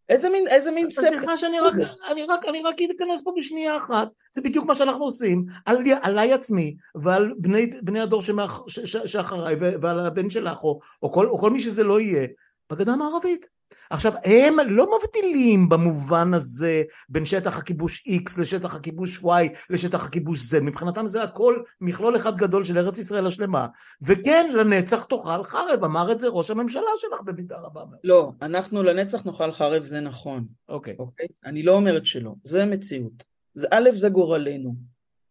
איזה מין, איזה מין ספר? סליחה שאני רק, אני רק, אני רק אכנס פה בשנייה אחת, זה בדיוק מה שאנחנו עושים, על, עליי עצמי ועל בני, בני הדור שמאח, ש, ש, שאחריי ועל הבן שלך או, או, כל, או כל מי שזה לא יהיה, בגדה המערבית. עכשיו הם לא מבדילים במובן הזה בין שטח הכיבוש X לשטח הכיבוש Y לשטח הכיבוש Z מבחינתם זה הכל מכלול אחד גדול של ארץ ישראל השלמה וכן לנצח תאכל חרב אמר את זה ראש הממשלה שלך במידה רבה. לא אנחנו לנצח נאכל חרב זה נכון אוקיי okay. אוקיי? okay? אני לא אומרת שלא זה מציאות זה א' זה גורלנו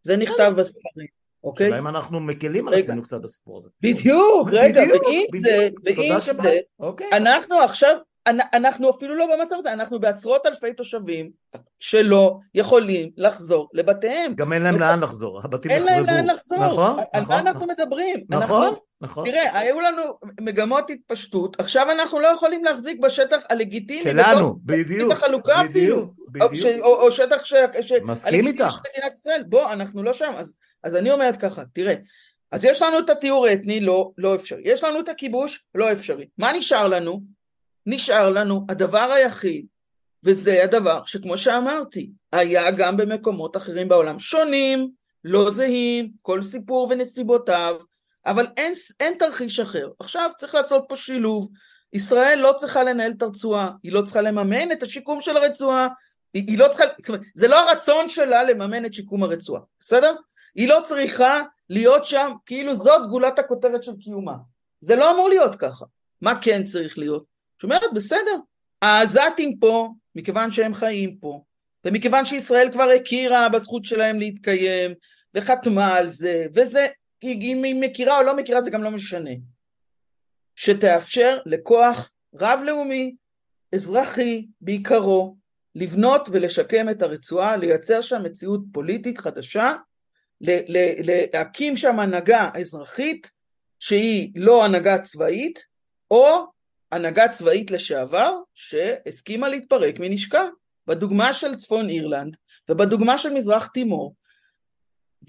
זה נכתב בספרים אוקיי? השאלה אם אנחנו מקלים על עצמנו קצת בסיפור הזה. בדיוק, רגע, ואם זה, ואם זה, אוקיי. אנחנו עכשיו אנחנו אפילו לא במצב הזה, אנחנו בעשרות אלפי תושבים שלא יכולים לחזור לבתיהם. גם אין להם לאן לחזור, הבתים נחרבו. אין להם לאן לחזור. נכון, על נכון. מה אנחנו מדברים? נכון. נכון. תראה, היו לנו מגמות התפשטות, עכשיו אנחנו לא יכולים להחזיק בשטח הלגיטימי. שלנו, בדיוק. שטח חלוקה אפילו. בדיוק. או, ש, או, או שטח ש... ש מסכים איתך. של מדינת ישראל. בוא, אנחנו לא שם. אז, אז אני אומרת ככה, תראה, אז יש לנו את הטיהור האתני, לא, לא אפשרי. יש לנו את הכיבוש, לא אפשרי. מה נשאר לנו? נשאר לנו הדבר היחיד, וזה הדבר שכמו שאמרתי, היה גם במקומות אחרים בעולם, שונים, לא זהים, כל סיפור ונסיבותיו, אבל אין, אין תרחיש אחר. עכשיו צריך לעשות פה שילוב. ישראל לא צריכה לנהל את הרצועה, היא לא צריכה לממן את השיקום של הרצועה, היא, היא לא צריכה, זה לא הרצון שלה לממן את שיקום הרצועה, בסדר? היא לא צריכה להיות שם, כאילו זאת גולת הכותרת של קיומה. זה לא אמור להיות ככה. מה כן צריך להיות? שאומרת, בסדר, העזתים פה, מכיוון שהם חיים פה, ומכיוון שישראל כבר הכירה בזכות שלהם להתקיים, וחתמה על זה, וזה, אם היא מכירה או לא מכירה זה גם לא משנה. שתאפשר לכוח רב-לאומי, אזרחי בעיקרו, לבנות ולשקם את הרצועה, לייצר שם מציאות פוליטית חדשה, להקים שם הנהגה אזרחית שהיא לא הנהגה צבאית, או הנהגה צבאית לשעבר שהסכימה להתפרק מנשקה. בדוגמה של צפון אירלנד ובדוגמה של מזרח תימור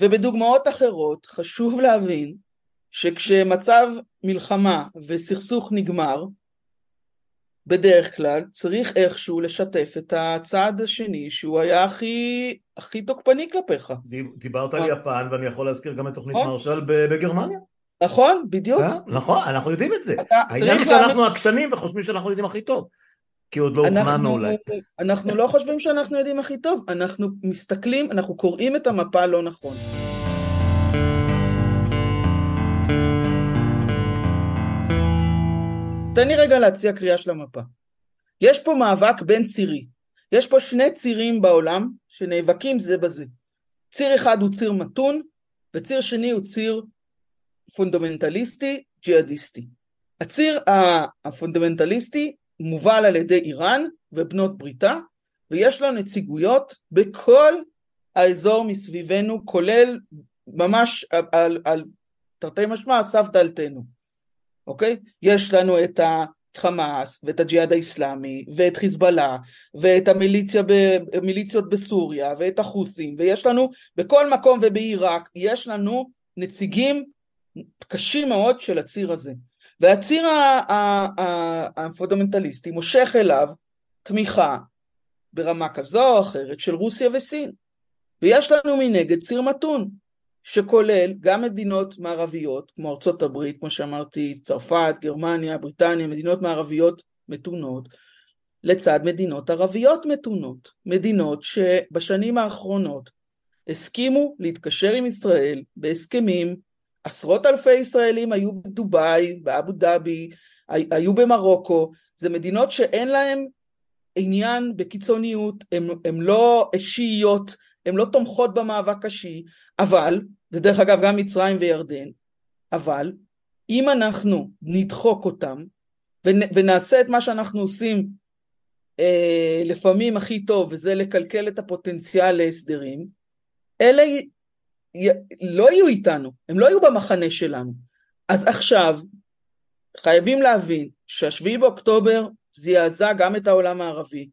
ובדוגמאות אחרות חשוב להבין שכשמצב מלחמה וסכסוך נגמר בדרך כלל צריך איכשהו לשתף את הצד השני שהוא היה הכי, הכי תוקפני כלפיך. דיברת על יפן ואני יכול להזכיר גם את תוכנית נכון. מרשל בגרמניה. נכון, בדיוק. אה, נכון, אנחנו יודעים את זה. העניין הוא שאנחנו עקשנים וחושבים שאנחנו יודעים הכי טוב. כי עוד לא הוכננו אולי. אנחנו לא חושבים שאנחנו יודעים הכי טוב, אנחנו מסתכלים, אנחנו קוראים את המפה לא נכון. אז תן לי רגע להציע קריאה של המפה. יש פה מאבק בין-צירי. יש פה שני צירים בעולם שנאבקים זה בזה. ציר אחד הוא ציר מתון, וציר שני הוא ציר פונדמנטליסטי ג'יהאדיסטי. הציר הפונדמנטליסטי מובל על ידי איראן ובנות בריתה, ויש לה נציגויות בכל האזור מסביבנו, כולל ממש על, על, על תרתי משמע, סף דלתנו, אוקיי? יש לנו את החמאס ואת הג'יהאד האיסלאמי ואת חיזבאללה ואת המיליציות בסוריה ואת החות'ים ויש לנו בכל מקום ובעיראק יש לנו נציגים קשים מאוד של הציר הזה. והציר הפונדמנטליסטי מושך אליו תמיכה ברמה כזו או אחרת של רוסיה וסין. ויש לנו מנגד ציר מתון, שכולל גם מדינות מערביות, כמו ארצות הברית, כמו שאמרתי, צרפת, גרמניה, בריטניה, מדינות מערביות מתונות, לצד מדינות ערביות מתונות, מדינות שבשנים האחרונות הסכימו להתקשר עם ישראל בהסכמים עשרות אלפי ישראלים היו בדובאי, באבו דאבי, היו במרוקו, זה מדינות שאין להן עניין בקיצוניות, הן לא שיעיות, הן לא תומכות במאבק השיעי, אבל, זה דרך אגב גם מצרים וירדן, אבל אם אנחנו נדחוק אותם ונעשה את מה שאנחנו עושים אה, לפעמים הכי טוב, וזה לקלקל את הפוטנציאל להסדרים, אלה לא יהיו איתנו, הם לא יהיו במחנה שלנו. אז עכשיו חייבים להבין שהשביעי באוקטובר זעזע גם את העולם הערבי,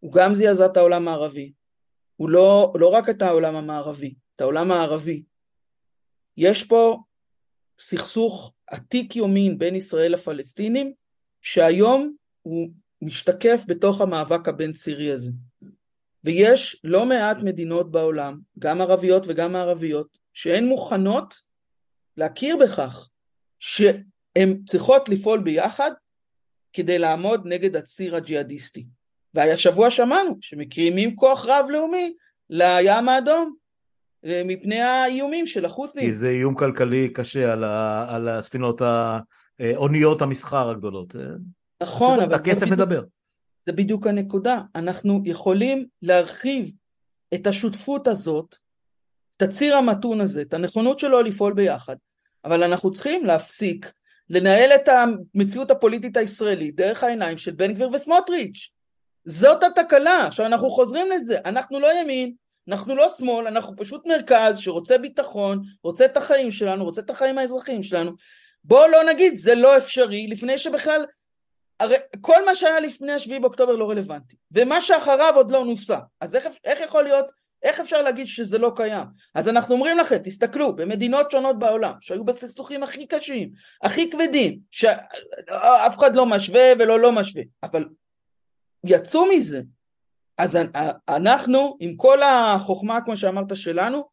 הוא גם זעזע את העולם הערבי, הוא לא, לא רק את העולם המערבי, את העולם הערבי. יש פה סכסוך עתיק יומין בין ישראל לפלסטינים, שהיום הוא משתקף בתוך המאבק הבין צירי הזה. ויש לא מעט מדינות בעולם, גם ערביות וגם מערביות, שהן מוכנות להכיר בכך שהן צריכות לפעול ביחד כדי לעמוד נגד הציר הג'יהאדיסטי. והשבוע שמענו שמקרימים כוח רב-לאומי לים האדום אה, מפני האיומים של החות'ים. כי זה איום כלכלי קשה על, ה, על הספינות, האוניות המסחר הגדולות. נכון, אבל... הכסף מדבר. זה בדיוק הנקודה. אנחנו יכולים להרחיב את השותפות הזאת, את הציר המתון הזה, את הנכונות שלו לפעול ביחד, אבל אנחנו צריכים להפסיק לנהל את המציאות הפוליטית הישראלית דרך העיניים של בן גביר וסמוטריץ'. זאת התקלה. עכשיו אנחנו חוזרים לזה, אנחנו לא ימין אנחנו לא שמאל, אנחנו פשוט מרכז שרוצה ביטחון, רוצה את החיים שלנו, רוצה את החיים האזרחיים שלנו. בואו לא נגיד זה לא אפשרי לפני שבכלל, הרי כל מה שהיה לפני השביעי באוקטובר לא רלוונטי, ומה שאחריו עוד לא נוסע. אז איך, איך יכול להיות, איך אפשר להגיד שזה לא קיים? אז אנחנו אומרים לכם, תסתכלו, במדינות שונות בעולם, שהיו בסכסוכים הכי קשים, הכי כבדים, שאף אחד לא משווה ולא לא משווה, אבל יצאו מזה. אז אנחנו, עם כל החוכמה, כמו שאמרת, שלנו,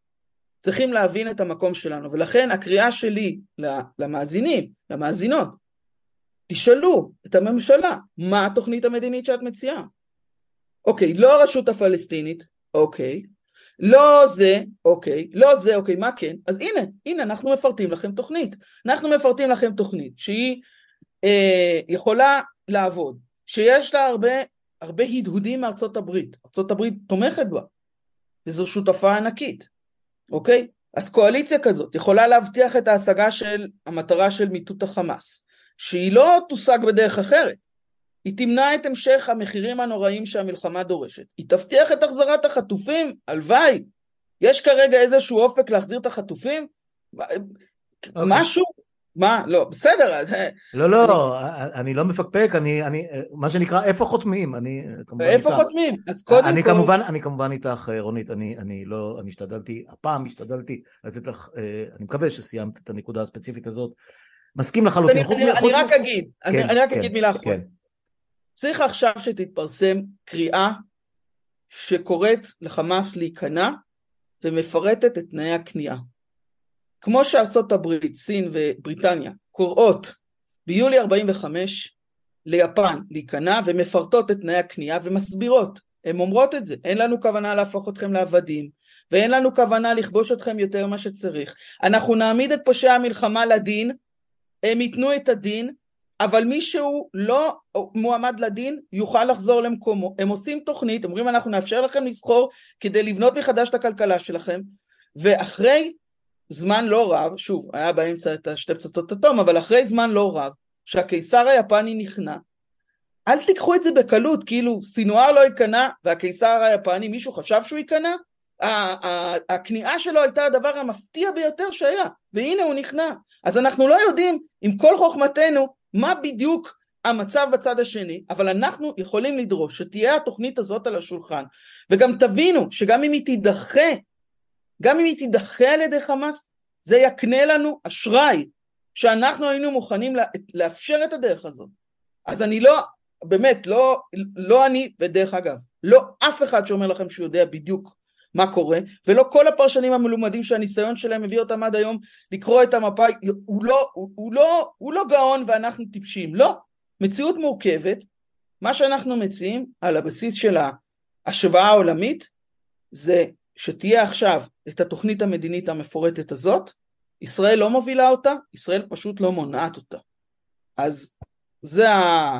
צריכים להבין את המקום שלנו, ולכן הקריאה שלי למאזינים, למאזינות, תשאלו את הממשלה, מה התוכנית המדינית שאת מציעה? אוקיי, לא הרשות הפלסטינית, אוקיי, לא זה, אוקיי, לא זה, אוקיי, מה כן? אז הנה, הנה, אנחנו מפרטים לכם תוכנית. אנחנו מפרטים לכם תוכנית שהיא אה, יכולה לעבוד, שיש לה הרבה, הרבה הדהודים מארצות הברית. ארצות הברית תומכת בה, וזו שותפה ענקית, אוקיי? אז קואליציה כזאת יכולה להבטיח את ההשגה של המטרה של מיטוט החמאס, שהיא לא תושג בדרך אחרת. היא תמנע את המשך המחירים הנוראים שהמלחמה דורשת. היא תבטיח את החזרת החטופים, הלוואי. יש כרגע איזשהו אופק להחזיר את החטופים? Okay. אוקיי. משהו? מה? לא, בסדר. לא, לא, אני, אני לא מפקפק, אני, אני, מה שנקרא, איפה חותמים? אני איפה איתך. חותמים? אז קודם אני כל... כמובן, אני כמובן איתך, רונית, אני, אני לא, אני השתדלתי, הפעם השתדלתי לתת לך, אה, אני מקווה שסיימת את הנקודה הספציפית הזאת. מסכים לחלוטין. אני, אני, אני רק אגיד, כן, אני, אני רק כן, אגיד מילה אחרונה. כן. צריך עכשיו שתתפרסם קריאה שקוראת לחמאס להיכנע ומפרטת את תנאי הכניעה. כמו שארצות הברית, סין ובריטניה קוראות ביולי 45 ליפן להיכנע ומפרטות את תנאי הכניעה ומסבירות, הן אומרות את זה, אין לנו כוונה להפוך אתכם לעבדים ואין לנו כוונה לכבוש אתכם יותר ממה שצריך, אנחנו נעמיד את פושעי המלחמה לדין, הם ייתנו את הדין אבל מי שהוא לא מועמד לדין יוכל לחזור למקומו. הם עושים תוכנית, אומרים אנחנו נאפשר לכם לסחור כדי לבנות מחדש את הכלכלה שלכם, ואחרי זמן לא רב, שוב, היה באמצע את השתי פצצות אטום, אבל אחרי זמן לא רב, שהקיסר היפני נכנע, אל תיקחו את זה בקלות, כאילו סינואר לא ייכנע והקיסר היפני, מישהו חשב שהוא ייכנע? הכניעה שלו הייתה הדבר המפתיע ביותר שהיה, והנה הוא נכנע. אז אנחנו לא יודעים, עם כל חוכמתנו, מה בדיוק המצב בצד השני, אבל אנחנו יכולים לדרוש שתהיה התוכנית הזאת על השולחן, וגם תבינו שגם אם היא תידחה, גם אם היא תידחה על ידי חמאס, זה יקנה לנו אשראי, שאנחנו היינו מוכנים לאפשר את הדרך הזאת. אז אני לא, באמת, לא, לא אני, ודרך אגב, לא אף אחד שאומר לכם שהוא יודע בדיוק מה קורה, ולא כל הפרשנים המלומדים שהניסיון שלהם הביא אותם עד היום לקרוא את המפה, הוא לא, הוא, הוא לא, הוא לא גאון ואנחנו טיפשים, לא. מציאות מורכבת, מה שאנחנו מציעים על הבסיס של ההשוואה העולמית, זה שתהיה עכשיו את התוכנית המדינית המפורטת הזאת, ישראל לא מובילה אותה, ישראל פשוט לא מונעת אותה. אז זה ה...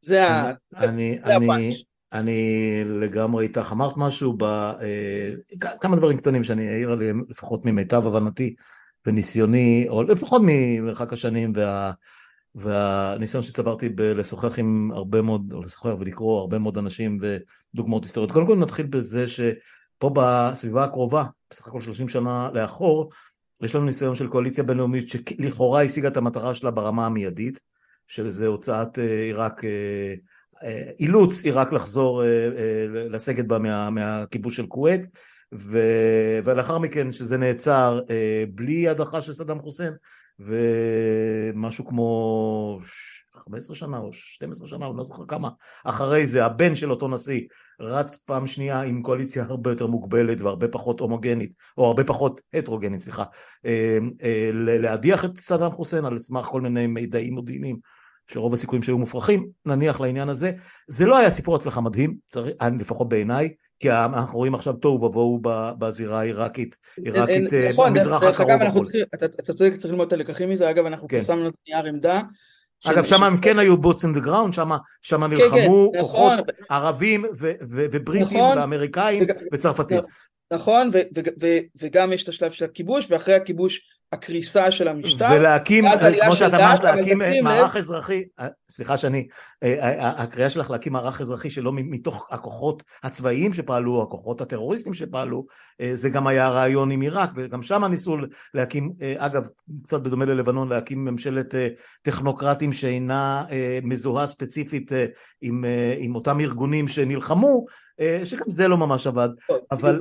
זה ה... אני, זה אני, אני לגמרי איתך. אמרת משהו, ב, אה, כמה דברים קטנים שאני אעיר עליהם, לפחות ממיטב הבנתי וניסיוני, או לפחות ממרחק השנים וה, והניסיון שצברתי בלשוחח עם הרבה מאוד, או לשוחח ולקרוא הרבה מאוד אנשים ודוגמאות היסטוריות. קודם כל נתחיל בזה שפה בסביבה הקרובה, בסך הכל 30 שנה לאחור, יש לנו ניסיון של קואליציה בינלאומית שלכאורה השיגה את המטרה שלה ברמה המיידית, שזה הוצאת אה, עיראק אה, אילוץ עיראק לחזור אה, אה, לסגת בה מה, מהכיבוש של כווית ו... ולאחר מכן שזה נעצר אה, בלי הדחה של סדאם חוסיין ומשהו כמו 15 שנה או 12 שנה, אני לא זוכר כמה, אחרי זה הבן של אותו נשיא רץ פעם שנייה עם קואליציה הרבה יותר מוגבלת והרבה פחות הומוגנית, או הרבה פחות הטרוגנית, סליחה, להדיח את סדאם חוסיין על סמך כל מיני מידעים מודיעיניים שרוב הסיכויים שהיו מופרכים, נניח לעניין הזה. זה לא היה סיפור הצלחה מדהים, צריך, לפחות בעיניי, כי אנחנו רואים עכשיו תוהו ובוהו בזירה העיראקית, עיראקית אה, נכון, במזרח הקרוב. אתה צודק, צריך ללמוד את הלקחים מזה, אגב אנחנו כן. פרסמנו נייר עמדה. אגב שם הם כן היו boots in the ground, שם כן, נלחמו כן, כוחות נכון. ערבים ובריטים נכון. ואמריקאים וצרפתים. נכון, וגם יש את השלב של הכיבוש, ואחרי הכיבוש הקריסה של המשטר. ולהקים, כמו שאת אמרת, להקים מערך אזרחי, אה, סליחה שאני, אה, אה, הקריאה שלך להקים מערך אזרחי שלא מתוך הכוחות הצבאיים שפעלו, הכוחות הטרוריסטים שפעלו, זה גם היה רעיון עם עיראק, וגם שם ניסו להקים, אגב, קצת בדומה ללבנון, להקים ממשלת טכנוקרטים שאינה מזוהה ספציפית עם, עם אותם ארגונים שנלחמו, שגם זה לא ממש עבד. טוב, אבל...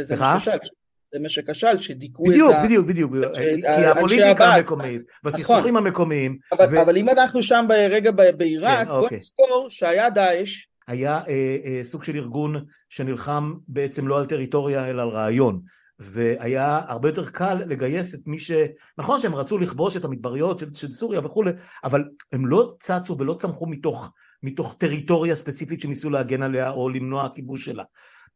סליחה? זה מה שכשל, שדיכאו את ה... בדיוק, בדיוק, בדיוק, כי הפוליטיקה המקומית, והסכסוכים נכון. המקומיים. אבל, אם אנחנו שם רגע בעיראק, כן, בוא אוקיי. נזכור שהיה דאעש. היה אה, אה, סוג של ארגון שנלחם בעצם לא על טריטוריה אלא על רעיון. והיה הרבה יותר קל לגייס את מי ש... נכון שהם רצו לכבוש את המדבריות של, של סוריה וכולי, אבל הם לא צצו ולא צמחו מתוך, מתוך טריטוריה ספציפית שניסו להגן עליה או למנוע הכיבוש שלה.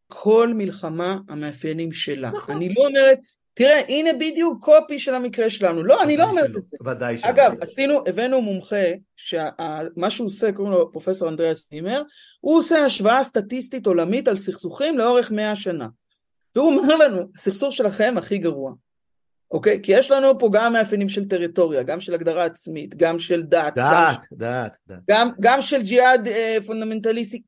כל מלחמה המאפיינים שלה. נכון. אני לא אומרת, תראה, הנה בדיוק קופי של המקרה שלנו. לא, אני לא אומרת את זה. ודאי שלא. אגב, עשינו, הבאנו מומחה, שמה שהוא עושה, קוראים לו פרופסור אנדריאס נימר, הוא עושה השוואה סטטיסטית עולמית על סכסוכים לאורך מאה שנה. והוא אומר לנו, הסכסוך שלכם הכי גרוע. אוקיי? כי יש לנו פה גם מאפיינים של טריטוריה, גם של הגדרה עצמית, גם של דת. דת, דת, דת. גם, גם של ג'יהאד אה, פונדמנטליסטי,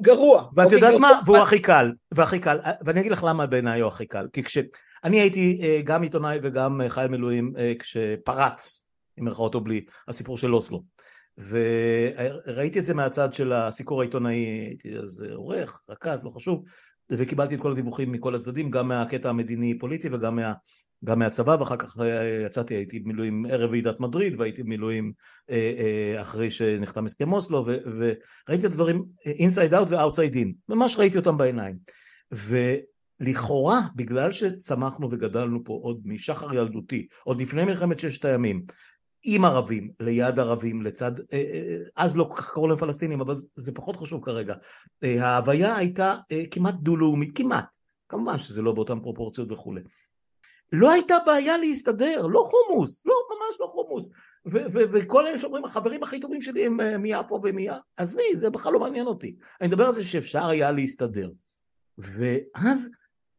גרוע. ואת יודעת מה? והוא הכי קל, והכי קל, ואני אגיד לך למה בעיניי הוא הכי קל, כי כשאני הייתי אה, גם עיתונאי וגם אה, חייל מילואים אה, כשפרץ, עם מירכאות או בלי, הסיפור של אוסלו. וראיתי את זה מהצד של הסיקור העיתונאי, הייתי אז עורך, רכז, לא חשוב, וקיבלתי את כל הדיווחים מכל הצדדים, גם מהקטע המדיני פוליטי וגם מה, גם מהצבא ואחר כך אה, יצאתי הייתי במילואים ערב ועידת מדריד והייתי במילואים אה, אה, אחרי שנחתם הסכם אוסלו וראיתי את הדברים inside out ו outside in ממש ראיתי אותם בעיניים ולכאורה בגלל שצמחנו וגדלנו פה עוד משחר ילדותי עוד לפני מלחמת ששת הימים עם ערבים, ליד ערבים, לצד, אז לא כל כך קראו להם פלסטינים, אבל זה פחות חשוב כרגע. ההוויה הייתה כמעט דו-לאומית, כמעט, כמובן שזה לא באותן פרופורציות וכולי. לא הייתה בעיה להסתדר, לא חומוס, לא, ממש לא חומוס. וכל אלה שאומרים, החברים הכי טובים שלי הם אה, מיפו ומיה, עזבי, זה בכלל לא מעניין אותי. אני מדבר על זה שאפשר היה להסתדר. ואז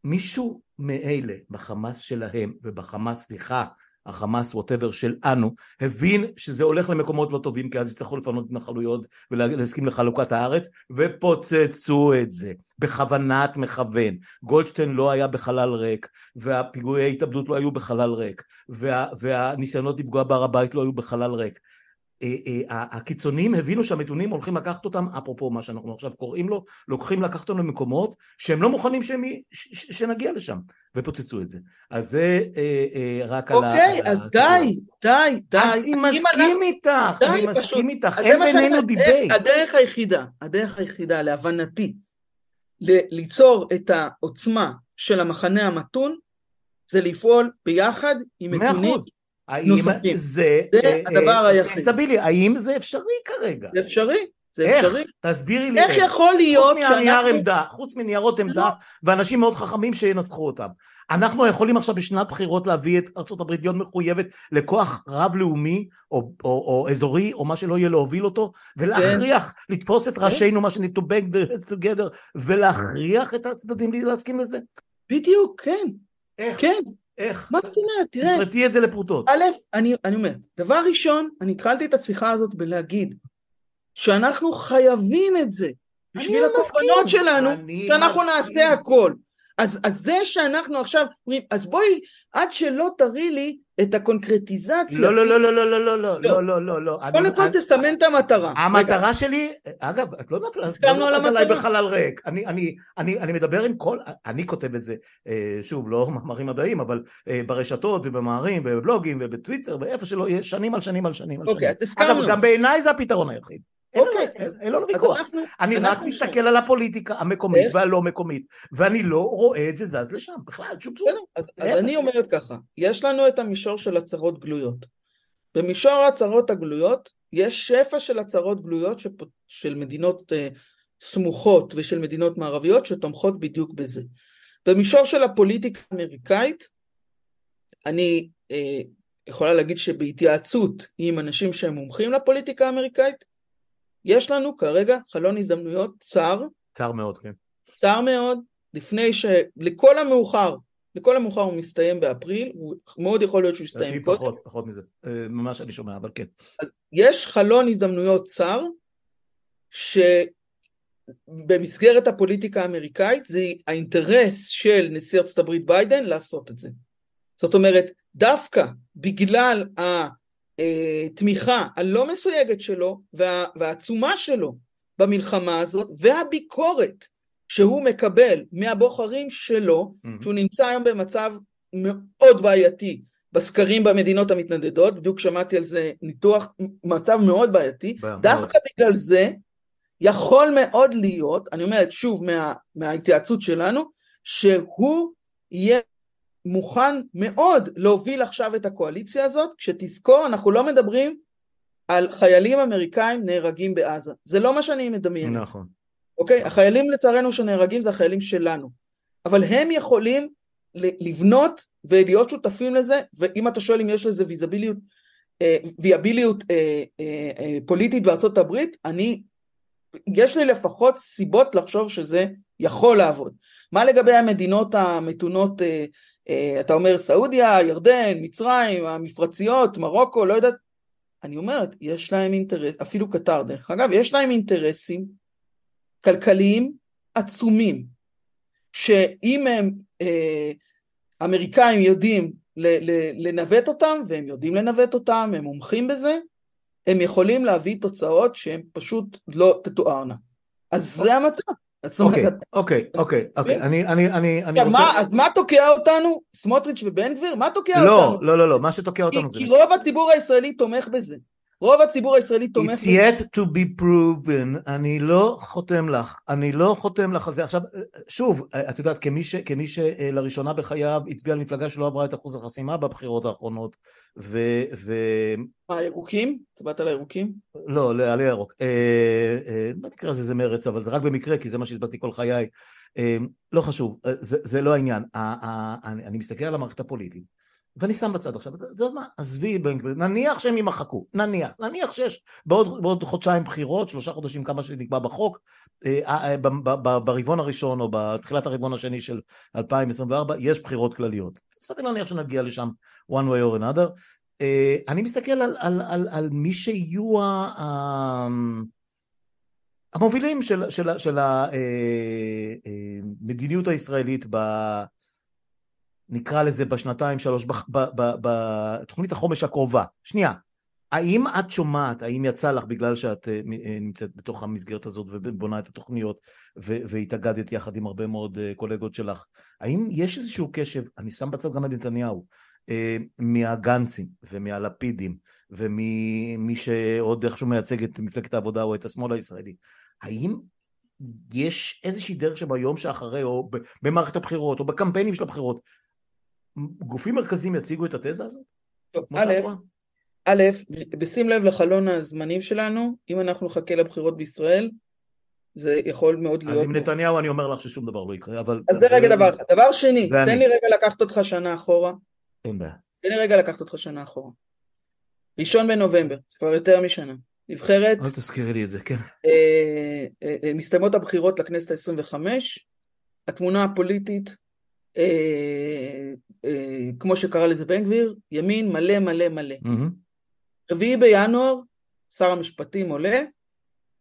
מישהו מאלה בחמאס שלהם ובחמאס, סליחה, החמאס ווטאבר של אנו, הבין שזה הולך למקומות לא טובים כי אז יצטרכו לפנות התנחלויות ולהסכים לחלוקת הארץ ופוצצו את זה בכוונת מכוון. גולדשטיין לא היה בחלל ריק והפיגועי התאבדות לא היו בחלל ריק וה, והניסיונות לפגוע בהר הבית לא היו בחלל ריק. אה, אה, הקיצוניים הבינו שהמתונים הולכים לקחת אותם, אפרופו מה שאנחנו עכשיו קוראים לו, לוקחים לקחת אותם למקומות שהם לא מוכנים שהם, ש, שנגיע לשם, ופוצצו את זה. אז זה אה, אה, רק אוקיי, על ה... אוקיי, אז די, די, די. אני מסכים איתך, אני מסכים איתך, אין בינינו debate. הדרך היחידה, הדרך היחידה להבנתי, ליצור את העוצמה של המחנה המתון, זה לפעול ביחד עם מתונים. האם. זה, זה אה, הדבר אה, היחיד. סטבילי, האם זה אפשרי כרגע? זה אפשרי, זה איך? אפשרי. תסבירי לי איך. איך יכול להיות חוץ שאנחנו... מנייר עמדה, חוץ מניירות עמדה, לא. ואנשים מאוד חכמים שינסחו אותם. אנחנו יכולים עכשיו בשנת בחירות להביא את ארה"ב להיות מחויבת לכוח רב-לאומי או, או, או אזורי או מה שלא יהיה להוביל אותו ולהכריח, כן. לתפוס את כן. ראשינו, מה שנקרא the together ולהכריח את הצדדים להסכים לזה? בדיוק, כן. איך? כן. איך? מה זאת אומרת? תראה. תפרטי את זה לפרוטות. א', אני, אני אומר, דבר ראשון, אני התחלתי את השיחה הזאת בלהגיד שאנחנו חייבים את זה בשביל הקורבנות שלנו, שאנחנו מסכים. נעשה הכל. אז, אז זה שאנחנו עכשיו אומרים, אז בואי, עד שלא תראי לי את הקונקרטיזציה. לא, לא, לא, לא, לא, לא, לא, לא, לא, לא, לא, לא. קודם כל תסמן את המטרה. המטרה שלי, אגב, את לא נפלת עליי בחלל ריק. אני מדבר עם כל, אני כותב את זה, שוב, לא מאמרים מדעיים, אבל ברשתות ובמאמרים ובבלוגים ובטוויטר ואיפה שלא יהיה, שנים על שנים על שנים על שנים. אוקיי, אז הסכמנו. אגב, גם בעיניי זה הפתרון היחיד. אוקיי, אין לנו ויכוח. אני רק מסתכל על הפוליטיקה המקומית והלא מקומית, ואני לא רואה את זה זז לשם, בכלל, שום צורה. אז אני אומרת ככה, יש לנו את המישור של הצהרות גלויות. במישור ההצהרות הגלויות, יש שפע של הצהרות גלויות של מדינות אה, סמוכות ושל מדינות מערביות שתומכות בדיוק בזה. במישור של הפוליטיקה האמריקאית, אני אה, יכולה להגיד שבהתייעצות עם אנשים שהם מומחים לפוליטיקה האמריקאית, יש לנו כרגע חלון הזדמנויות צר. צר מאוד, כן. צר מאוד, לפני ש... לכל המאוחר, לכל המאוחר הוא מסתיים באפריל, הוא מאוד יכול להיות שהוא יסתיים קודם. פחות, פחות מזה, אה, ממש אני שומע, אבל כן. אז יש חלון הזדמנויות צר, שבמסגרת הפוליטיקה האמריקאית זה האינטרס של נשיא ארצות הברית ביידן לעשות את זה. זאת אומרת, דווקא בגלל התמיכה הלא מסויגת שלו וה, והעצומה שלו במלחמה הזאת והביקורת שהוא מקבל מהבוחרים שלו, mm-hmm. שהוא נמצא היום במצב מאוד בעייתי בסקרים במדינות המתנדדות, בדיוק שמעתי על זה ניתוח, מצב מאוד בעייתי, דווקא בגלל זה יכול מאוד להיות, אני אומרת שוב מה, מההתייעצות שלנו, שהוא יהיה מוכן מאוד להוביל עכשיו את הקואליציה הזאת, כשתזכור אנחנו לא מדברים על חיילים אמריקאים נהרגים בעזה, זה לא מה שאני מדמיין. נכון. אוקיי? החיילים לצערנו שנהרגים זה החיילים שלנו, אבל הם יכולים לבנות ולהיות שותפים לזה, ואם אתה שואל אם יש לזה ויזביליות, אה, ויאביליות אה, אה, פוליטית בארצות הברית, אני, יש לי לפחות סיבות לחשוב שזה יכול לעבוד. מה לגבי המדינות המתונות, אתה אומר סעודיה, ירדן, מצרים, המפרציות, מרוקו, לא יודעת, אני אומרת, יש להם אינטרס, אפילו קטר דרך אגב, יש להם אינטרסים כלכליים עצומים, שאם הם אה, אמריקאים יודעים לנווט אותם, והם יודעים לנווט אותם, הם מומחים בזה, הם יכולים להביא תוצאות שהן פשוט לא תתוארנה. אז זה המצב. אוקיי, אוקיי, אוקיי, אוקיי, אני, אני, אני, אני רוצה... אז מה תוקע אותנו? סמוטריץ' ובן גביר? מה תוקע לא, אותנו? לא, לא, לא, מה שתוקע אותנו זה... כי רוב הציבור הישראלי תומך בזה. רוב הציבור הישראלי תומך... It's yet to be proven, אני לא חותם לך, אני לא חותם לך על זה. עכשיו, שוב, את יודעת, כמי, ש, כמי שלראשונה בחייו הצביע על מפלגה שלא עברה את אחוז החסימה בבחירות האחרונות, ו... ו... מה, הירוקים? הצבעת על הירוקים? לא, על הירוק. אה, אה, במקרה הזה זה מרץ, אבל זה רק במקרה, כי זה מה שהצבעתי כל חיי. אה, לא חשוב, זה, זה לא העניין. אני, אני מסתכל על המערכת הפוליטית. ואני שם בצד עכשיו, אתה יודע מה, עזבי בן גביר, נניח שהם יימחקו, נניח, נניח שיש בעוד, בעוד חודשיים בחירות, שלושה חודשים כמה שנקבע בחוק, אה, אה, ברבעון הראשון או בתחילת הרבעון השני של 2024, יש בחירות כלליות. סביר להניח שנגיע לשם one way or another. אה, אני מסתכל על, על, על, על מי שיהיו המובילים של, של, של המדיניות הישראלית ב... נקרא לזה בשנתיים שלוש, בתוכנית החומש הקרובה. שנייה, האם את שומעת, האם יצא לך בגלל שאת אה, אה, נמצאת בתוך המסגרת הזאת ובונה את התוכניות והתאגדת יחד עם הרבה מאוד אה, קולגות שלך, האם יש איזשהו קשב, אני שם בצד גם את נתניהו, מהגנצים ומהלפידים וממי שעוד איכשהו מייצג את מפלגת העבודה או את השמאל הישראלי, האם יש איזושהי דרך שביום שאחרי או במערכת הבחירות או בקמפיינים של הבחירות גופים מרכזיים יציגו את התזה הזאת? טוב, א', א', בשים לב לחלון הזמנים שלנו, אם אנחנו נחכה לבחירות בישראל, זה יכול מאוד להיות... אז עם נתניהו אני אומר לך ששום דבר לא יקרה, אבל... אז זה רגע דבר. דבר שני, תן לי רגע לקחת אותך שנה אחורה. אין בעיה. תן לי רגע לקחת אותך שנה אחורה. ראשון בנובמבר, זה כבר יותר משנה. נבחרת... אל תזכירי לי את זה, כן. אה, אה, אה, מסתיימות הבחירות לכנסת ה-25, התמונה הפוליטית אה, אה, כמו שקרא לזה בן גביר, ימין מלא מלא מלא. רביעי mm-hmm. בינואר, שר המשפטים עולה,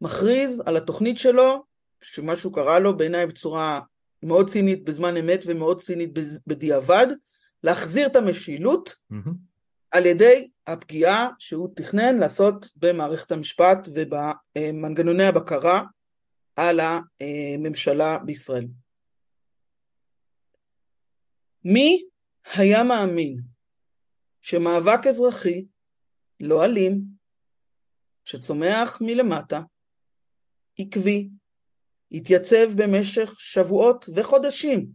מכריז על התוכנית שלו, שמה שהוא קרא לו בעיניי בצורה מאוד צינית בזמן אמת ומאוד צינית בדיעבד, להחזיר את המשילות mm-hmm. על ידי הפגיעה שהוא תכנן לעשות במערכת המשפט ובמנגנוני הבקרה על הממשלה בישראל. מי היה מאמין שמאבק אזרחי לא אלים, שצומח מלמטה, עקבי, התייצב במשך שבועות וחודשים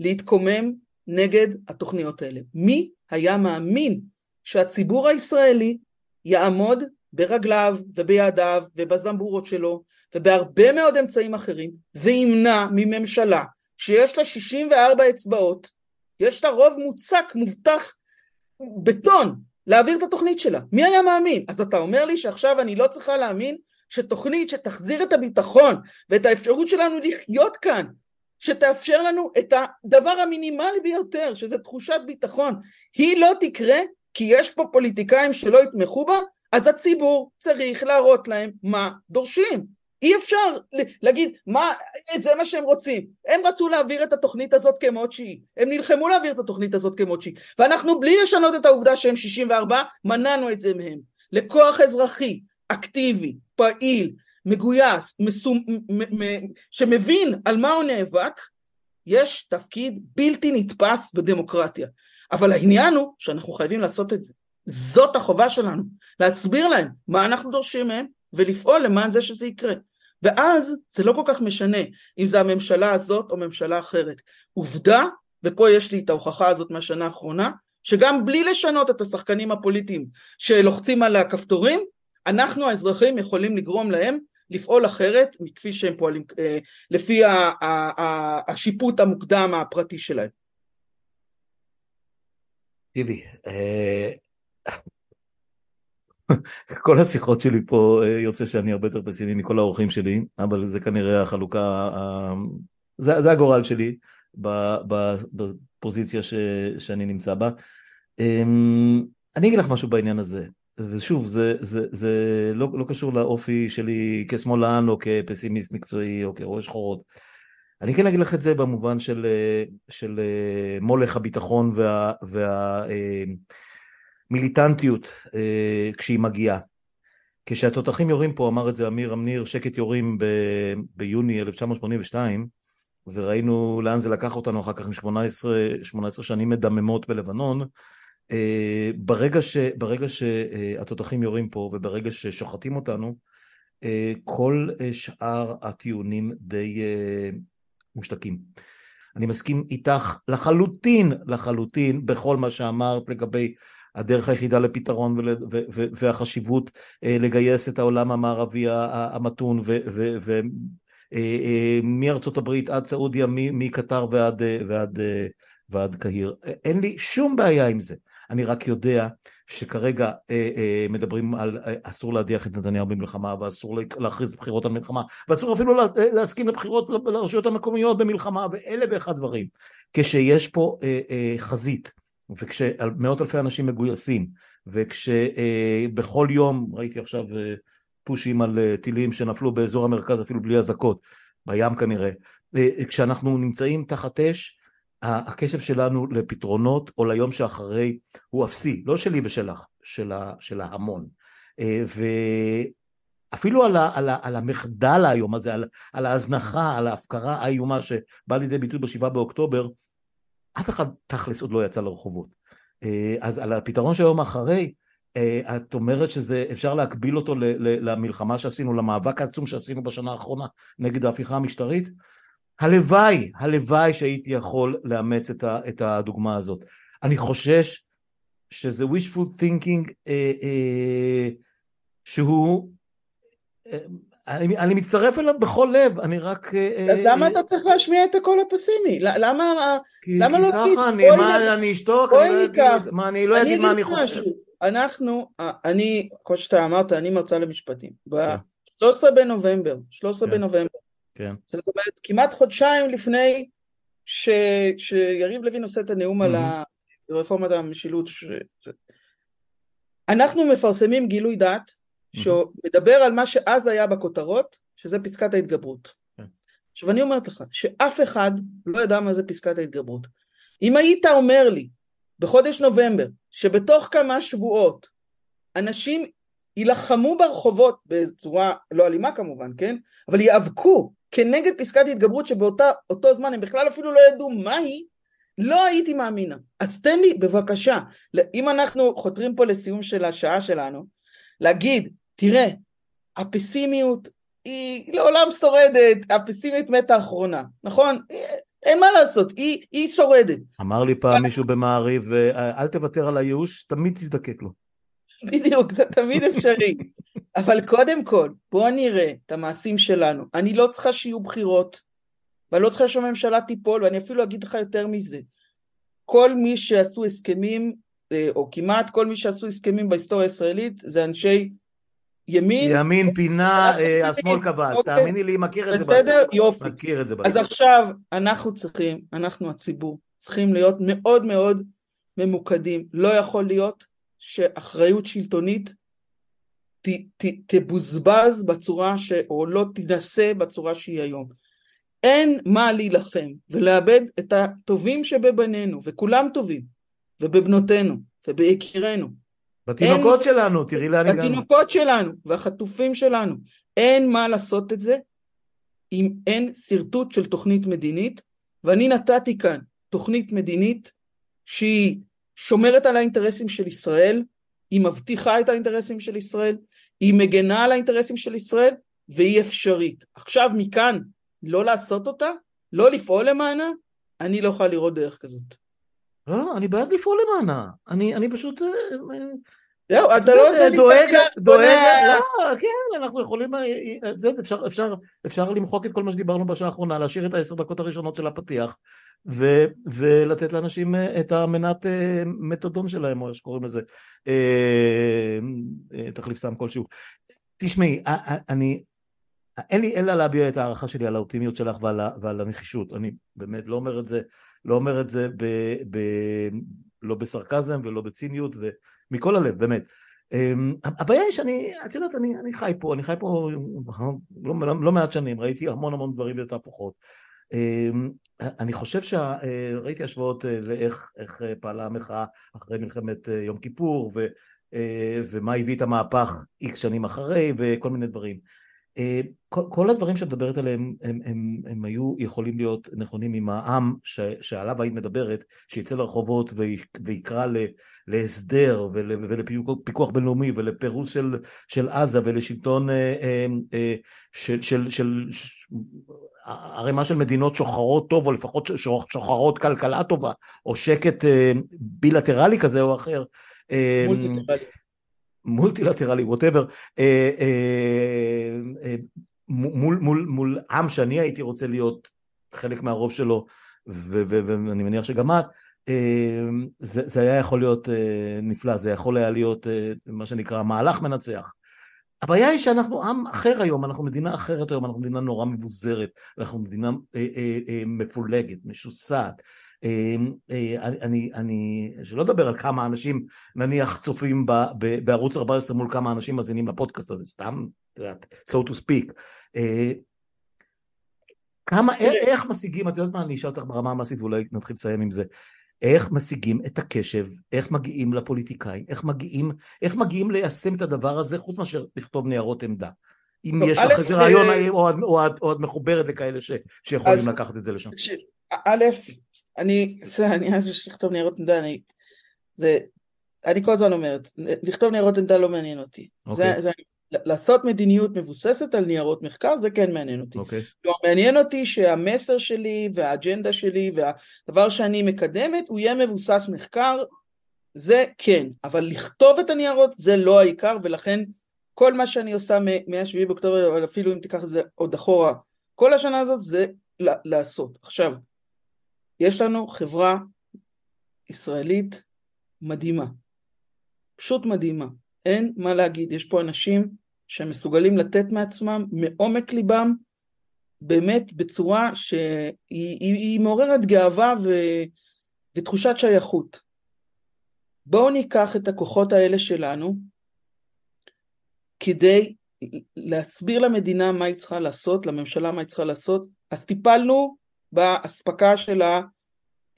להתקומם נגד התוכניות האלה. מי היה מאמין שהציבור הישראלי יעמוד ברגליו ובידיו ובזמבורות שלו ובהרבה מאוד אמצעים אחרים וימנע מממשלה שיש לה 64 אצבעות יש לה רוב מוצק, מובטח, בטון, להעביר את התוכנית שלה. מי היה מאמין? אז אתה אומר לי שעכשיו אני לא צריכה להאמין שתוכנית שתחזיר את הביטחון ואת האפשרות שלנו לחיות כאן שתאפשר לנו את הדבר המינימלי ביותר, שזה תחושת ביטחון. היא לא תקרה כי יש פה פוליטיקאים שלא יתמכו בה, אז הציבור צריך להראות להם מה דורשים. אי אפשר להגיד מה, זה מה שהם רוצים. הם רצו להעביר את התוכנית הזאת כמות שהיא. הם נלחמו להעביר את התוכנית הזאת כמות שהיא. ואנחנו בלי לשנות את העובדה שהם 64, מנענו את זה מהם. לכוח אזרחי, אקטיבי, פעיל, מגויס, מסום, מ, מ, שמבין על מה הוא נאבק, יש תפקיד בלתי נתפס בדמוקרטיה. אבל העניין הוא שאנחנו חייבים לעשות את זה. זאת החובה שלנו, להסביר להם מה אנחנו דורשים מהם ולפעול למען זה שזה יקרה. ואז זה לא כל כך משנה אם זה הממשלה הזאת או ממשלה אחרת. עובדה, ופה יש לי את ההוכחה הזאת מהשנה האחרונה, שגם בלי לשנות את השחקנים הפוליטיים שלוחצים על הכפתורים, אנחנו האזרחים יכולים לגרום להם לפעול אחרת מכפי שהם פועלים, אה, לפי השיפוט המוקדם הפרטי שלהם. אה, כל השיחות שלי פה אה, יוצא שאני הרבה יותר פסימי מכל האורחים שלי, אבל זה כנראה החלוקה, זה, זה הגורל שלי בפוזיציה ש, שאני נמצא בה. אמ, אני אגיד לך משהו בעניין הזה, ושוב, זה, זה, זה לא, לא קשור לאופי שלי כשמאלן או כפסימיסט מקצועי או כראש שחורות. אני כן אגיד לך את זה במובן של, אה, של אה, מולך הביטחון וה... וה מיליטנטיות אה, כשהיא מגיעה. כשהתותחים יורים פה, אמר את זה אמיר אמניר, שקט יורים ב, ביוני 1982, וראינו לאן זה לקח אותנו אחר כך עם 18, 18 שנים מדממות בלבנון, אה, ברגע, ש, ברגע שהתותחים יורים פה וברגע ששוחטים אותנו, אה, כל שאר הטיעונים די אה, מושתקים. אני מסכים איתך לחלוטין, לחלוטין, בכל מה שאמרת לגבי הדרך היחידה לפתרון ול, ו, ו, והחשיבות אה, לגייס את העולם המערבי המתון ומארצות אה, אה, הברית עד סעודיה, מקטר ועד, ועד, ועד קהיר. אין לי שום בעיה עם זה. אני רק יודע שכרגע אה, אה, מדברים על אה, אסור להדיח את נתניהו במלחמה ואסור להכריז בחירות על מלחמה ואסור אפילו לה, להסכים לבחירות לרשויות המקומיות במלחמה ואלה ואחד דברים. כשיש פה אה, אה, חזית וכשמאות אלפי אנשים מגויסים, וכשבכל אה, יום, ראיתי עכשיו אה, פושים על אה, טילים שנפלו באזור המרכז אפילו בלי אזעקות, בים כנראה, כשאנחנו נמצאים תחת אש, הקשב שלנו לפתרונות או ליום שאחרי הוא אפסי, לא שלי ושלך, של, של ההמון. ואפילו על, ה, על, ה, על המחדל היום הזה, על, על ההזנחה, על ההפקרה האיומה שבאה לידי ביטוי בשבעה באוקטובר, אף אחד תכלס עוד לא יצא לרחובות. אה, אז על הפתרון של היום אחרי, אה, את אומרת שזה אפשר להקביל אותו למלחמה שעשינו, למאבק העצום שעשינו בשנה האחרונה נגד ההפיכה המשטרית? הלוואי, הלוואי שהייתי יכול לאמץ את הדוגמה הזאת. אני חושש שזה wishful thinking אה, אה, שהוא אה, אני, אני מצטרף אליו בכל לב, אני רק... אה, אז למה אה, אתה צריך להשמיע את הקול הפסימי? למה, כי, למה כי לא להגיד? ככה, אני, מה, אני אשתוק? אני לא אגיד, מה, אני לא אגיד מה אני חושב. משהו. אנחנו, אה, אני, כמו שאתה אמרת, אני מרצה למשפטים. ב-13 כן. בנובמבר, 13 כן. בנובמבר. כן. זאת אומרת, כמעט חודשיים לפני ש, שיריב לוין עושה את הנאום על רפורמת המשילות. ש... אנחנו מפרסמים גילוי דעת שמדבר על מה שאז היה בכותרות, שזה פסקת ההתגברות. כן. עכשיו אני אומרת לך, שאף אחד לא ידע מה זה פסקת ההתגברות. אם היית אומר לי בחודש נובמבר, שבתוך כמה שבועות אנשים יילחמו ברחובות בצורה לא אלימה כמובן, כן? אבל ייאבקו כנגד פסקת התגברות שבאותו זמן הם בכלל אפילו לא ידעו מהי, לא הייתי מאמינה. אז תן לי בבקשה, אם אנחנו חותרים פה לסיום של השעה שלנו, להגיד, תראה, הפסימיות היא לעולם שורדת, הפסימיות מתה אחרונה, נכון? אין מה לעשות, היא, היא שורדת. אמר לי פעם מישהו במעריב, אל תוותר על הייאוש, תמיד תזדקק לו. בדיוק, זה תמיד אפשרי. אבל קודם כל, בואו נראה את המעשים שלנו. אני לא צריכה שיהיו בחירות, ואני לא צריכה שהממשלה תיפול, ואני אפילו אגיד לך יותר מזה. כל מי שעשו הסכמים, או כמעט כל מי שעשו הסכמים בהיסטוריה הישראלית, זה אנשי ימין... ימין פינה, אה, השמאל כבש, אוקיי. תאמיני לי, מכיר את זה. בסדר? יופי. מכיר את זה. אז עכשיו, אנחנו צריכים, אנחנו הציבור, צריכים להיות מאוד מאוד ממוקדים. לא יכול להיות שאחריות שלטונית ת, ת, תבוזבז בצורה ש... או לא תנסה בצורה שהיא היום. אין מה להילחם ולאבד את הטובים שבבנינו, וכולם טובים, ובבנותינו, וביקירינו. בתינוקות אין, שלנו, תראי לאן הגענו. בתינוקות שלנו, והחטופים שלנו. אין מה לעשות את זה אם אין שרטוט של תוכנית מדינית, ואני נתתי כאן תוכנית מדינית שהיא שומרת על האינטרסים של ישראל, היא מבטיחה את האינטרסים של ישראל, היא מגנה על האינטרסים של ישראל, והיא אפשרית. עכשיו מכאן לא לעשות אותה, לא לפעול למענה, אני לא יכולה לראות דרך כזאת. לא, לא, אני בעד לפעול למענה. אני, אני פשוט... אה, אה, זהו, אתה לא יודע דואג, דואג, לא, כן, אנחנו יכולים, אה, אפשר, אפשר, אפשר למחוק את כל מה שדיברנו בשעה האחרונה, להשאיר את העשר דקות הראשונות של הפתיח, ו, ולתת לאנשים את המנת מתודון שלהם, או איך שקוראים לזה, תחליף סם כלשהו. תשמעי, אני, אין לי אלא להביע את ההערכה שלי על האופטימיות שלך ועל, ועל הנחישות, אני באמת לא אומר את זה, לא אומר את זה ב, ב, לא בסרקזם ולא בציניות ומכל הלב, באמת. אמ, הבעיה היא שאני, את יודעת, אני, אני חי פה, אני חי פה לא, לא, לא מעט שנים, ראיתי המון המון דברים ותהפוכות. אמ, אני חושב שראיתי השוואות אה, לאיך אה, פעלה המחאה אחרי מלחמת אה, יום כיפור ו, ומה הביא את המהפך איקס שנים אחרי וכל מיני דברים. אה, כל, כל הדברים שאת מדברת עליהם הם, הם, הם היו יכולים להיות נכונים עם העם ש, שעליו היית מדברת, שיצא לרחובות ויקרא ל, להסדר ול, ולפיקוח בינלאומי ולפירוס של, של עזה ולשלטון אה, אה, של, של, של, של ערימה של מדינות שוחרות טוב או לפחות שוחרות כלכלה טובה או שקט בילטרלי כזה או אחר. מולטילטרלי, ווטאבר, אה, אה, אה, מול, מול, מול עם שאני הייתי רוצה להיות חלק מהרוב שלו, ואני מניח שגם את, זה, זה היה יכול להיות נפלא, זה יכול היה להיות מה שנקרא מהלך מנצח. הבעיה היא שאנחנו עם אחר היום, אנחנו מדינה אחרת היום, אנחנו מדינה נורא מבוזרת, אנחנו מדינה אה, אה, אה, מפולגת, משוסעת, אני, אני, שלא לדבר על כמה אנשים נניח צופים ב, ב, בערוץ 14 מול כמה אנשים מאזינים לפודקאסט הזה, סתם, so to speak. אה, כמה, איך משיגים, את יודעת מה, אני אשאל אותך ברמה המעשית ואולי נתחיל לסיים עם זה. איך משיגים את הקשב, איך מגיעים לפוליטיקאים, איך מגיעים, איך מגיעים ליישם את הדבר הזה חוץ מאשר לכתוב ניירות עמדה. אם יש לך איזה רעיון או את מחוברת לכאלה שיכולים לקחת את זה לשם. א', אני, אני אז יש לכתוב ניירות עמדה, אני, זה, אני כל הזמן אומרת, לכתוב ניירות עמדה לא מעניין אותי. Okay. זה, אוקיי. זה, לעשות מדיניות מבוססת על ניירות מחקר זה כן מעניין אותי. Okay. אוקיי. כלומר, מעניין אותי שהמסר שלי והאג'נדה שלי והדבר שאני מקדמת הוא יהיה מבוסס מחקר, זה כן, אבל לכתוב את הניירות זה לא העיקר ולכן כל מה שאני עושה מ-7 באוקטובר, אבל אפילו אם תיקח את זה עוד אחורה, כל השנה הזאת זה לעשות. עכשיו, יש לנו חברה ישראלית מדהימה, פשוט מדהימה, אין מה להגיד, יש פה אנשים שמסוגלים לתת מעצמם מעומק ליבם, באמת בצורה שהיא היא, היא מעוררת גאווה ו, ותחושת שייכות. בואו ניקח את הכוחות האלה שלנו כדי להסביר למדינה מה היא צריכה לעשות, לממשלה מה היא צריכה לעשות, אז טיפלנו באספקה של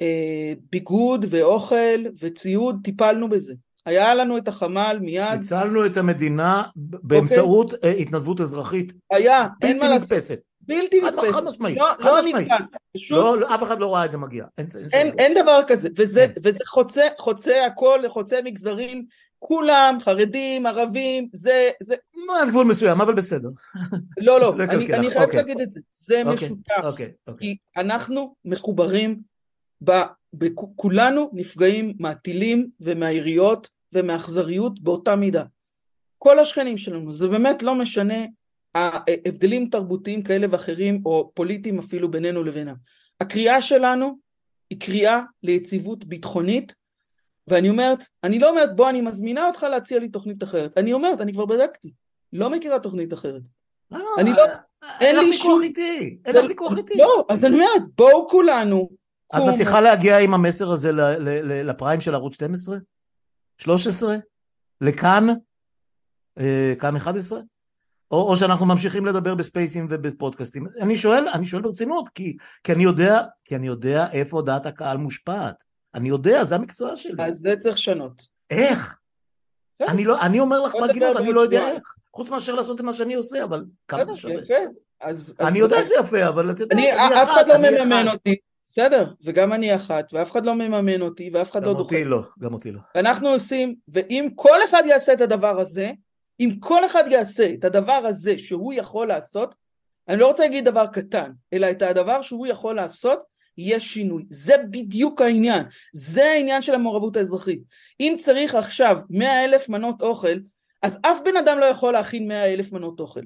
הביגוד ואוכל וציוד, טיפלנו בזה. היה לנו את החמ"ל מיד. הצלנו את המדינה באמצעות okay. אוקיי. התנדבות אזרחית. היה, אין מה לעשות. בלתי נתפסת. בלתי נתפסת. חד משמעית. לא, לא נתפס. לא, לא, אף אחד לא ראה את זה מגיע. אין, אין, אין, אין דבר כזה. וזה, כן. וזה חוצה, חוצה הכל, חוצה מגזרים. כולם, חרדים, ערבים, זה... זה... עד גבול מסוים, אבל בסדר. לא, לא, אני, אני חייב אוקיי. להגיד את זה. זה אוקיי, משותף. אוקיי, אוקיי. כי אנחנו מחוברים, ב, כולנו נפגעים מהטילים ומהיריות ומהאכזריות באותה מידה. כל השכנים שלנו, זה באמת לא משנה ההבדלים תרבותיים כאלה ואחרים, או פוליטיים אפילו בינינו לבינם. הקריאה שלנו היא קריאה ליציבות ביטחונית ואני אומרת, אני לא אומרת בוא אני מזמינה אותך להציע לי תוכנית אחרת, אני אומרת, אני כבר בדקתי. לא מכירה תוכנית אחרת. לא, לא, אני לא- אין לך לי ויכוח שום- איתי, אין לך ויכוח איתי. לא, אז אני אומרת, בואו כולנו. את. מצליחה להגיע עם המסר הזה לפריים של ערוץ 12? 13? לכאן? אה, כאן 11? או, או שאנחנו ממשיכים לדבר בספייסים ובפודקאסטים. אני שואל, אני שואל ברצינות, כי, כי אני יודע, כי אני יודע איפה דעת הקהל מושפעת. אני יודע, זה המקצוע שלי. אז זה צריך לשנות. איך? בסדר. אני, לא, אני אומר לך בהגינות, אני לא יודע איך. חוץ מאשר לעשות את מה שאני עושה, אבל כמה זה שווה. יפה. אז, אז, אני יודע אז, שזה יפה, אבל אתה יודע, אני, אני אף אחד לא מממן. אותי. בסדר, וגם אני אחת, ואף אחד לא מממן אותי, ואף אחד גם לא דוחה. אותי לא, גם אותי לא. אנחנו עושים, ואם כל אחד יעשה את הדבר הזה, אם כל אחד יעשה את הדבר הזה שהוא יכול לעשות, אני לא רוצה להגיד דבר קטן, אלא את הדבר שהוא יכול לעשות, יהיה שינוי. זה בדיוק העניין. זה העניין של המעורבות האזרחית. אם צריך עכשיו 100 אלף מנות אוכל, אז אף בן אדם לא יכול להכין 100 אלף מנות אוכל.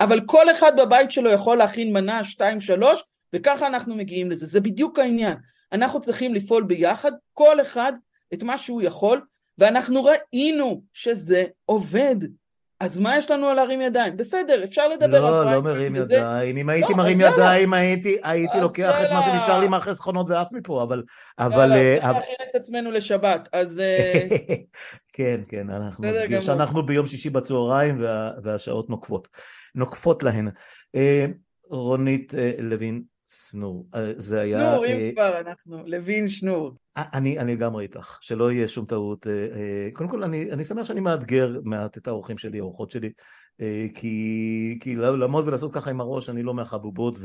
אבל כל אחד בבית שלו יכול להכין מנה, שתיים, שלוש, וככה אנחנו מגיעים לזה. זה בדיוק העניין. אנחנו צריכים לפעול ביחד, כל אחד את מה שהוא יכול, ואנחנו ראינו שזה עובד. אז מה יש לנו על להרים ידיים? בסדר, אפשר לדבר על לא, לא פריימרים מרים. ידיים. אם הייתי לא, מרים. ידיים, הייתי הייתי אז לוקח את מה. שנשאר לי מהחסכונות ועף מפה, אבל... אבל... אה, צריך אבל- להכין את עצמנו לשבת. אז אה, כן, כן, אנחנו נזכיר. שאנחנו ביום שישי בצהריים וה- והשעות נוקפות. נוקפות להן. אה, רונית לוין סנור, אה, זה היה... שנור, אה, אם כבר אנחנו, לוין שנור. אני, אני לגמרי איתך, שלא יהיה שום טעות. אה, אה, קודם כל, אני, אני שמח שאני מאתגר מעט את האורחים שלי, האורחות שלי, אה, כי, כי לעמוד ולעשות ככה עם הראש, אני לא מהחבובות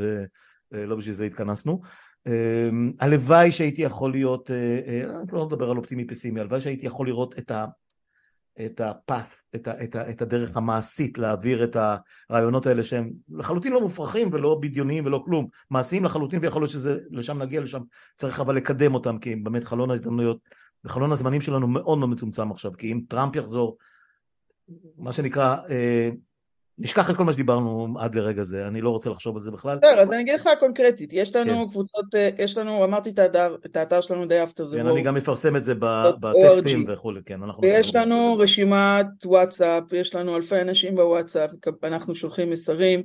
ולא בשביל זה התכנסנו. אה, הלוואי שהייתי יכול להיות, אה, אה, אני לא מדבר על אופטימי פסימי, הלוואי שהייתי יכול לראות את ה... את הפאth, את, את, את הדרך המעשית להעביר את הרעיונות האלה שהם לחלוטין לא מופרכים ולא בדיוניים ולא כלום, מעשיים לחלוטין ויכול להיות שזה, לשם נגיע לשם, צריך אבל לקדם אותם כי באמת חלון ההזדמנויות וחלון הזמנים שלנו מאוד מאוד מצומצם עכשיו, כי אם טראמפ יחזור, מה שנקרא, אה, נשכח את כל מה שדיברנו עד לרגע זה, אני לא רוצה לחשוב על זה בכלל. בסדר, אז אני אגיד לך קונקרטית, יש לנו כן. קבוצות, אה, יש לנו, אמרתי את האתר, את האתר שלנו די אפטר זה כן, אני גם אפרסם את זה. בטקסטים וכולי, כן, אנחנו... ויש לנו רשימת וואטסאפ, יש לנו אלפי אנשים בוואטסאפ, אנחנו שולחים מסרים,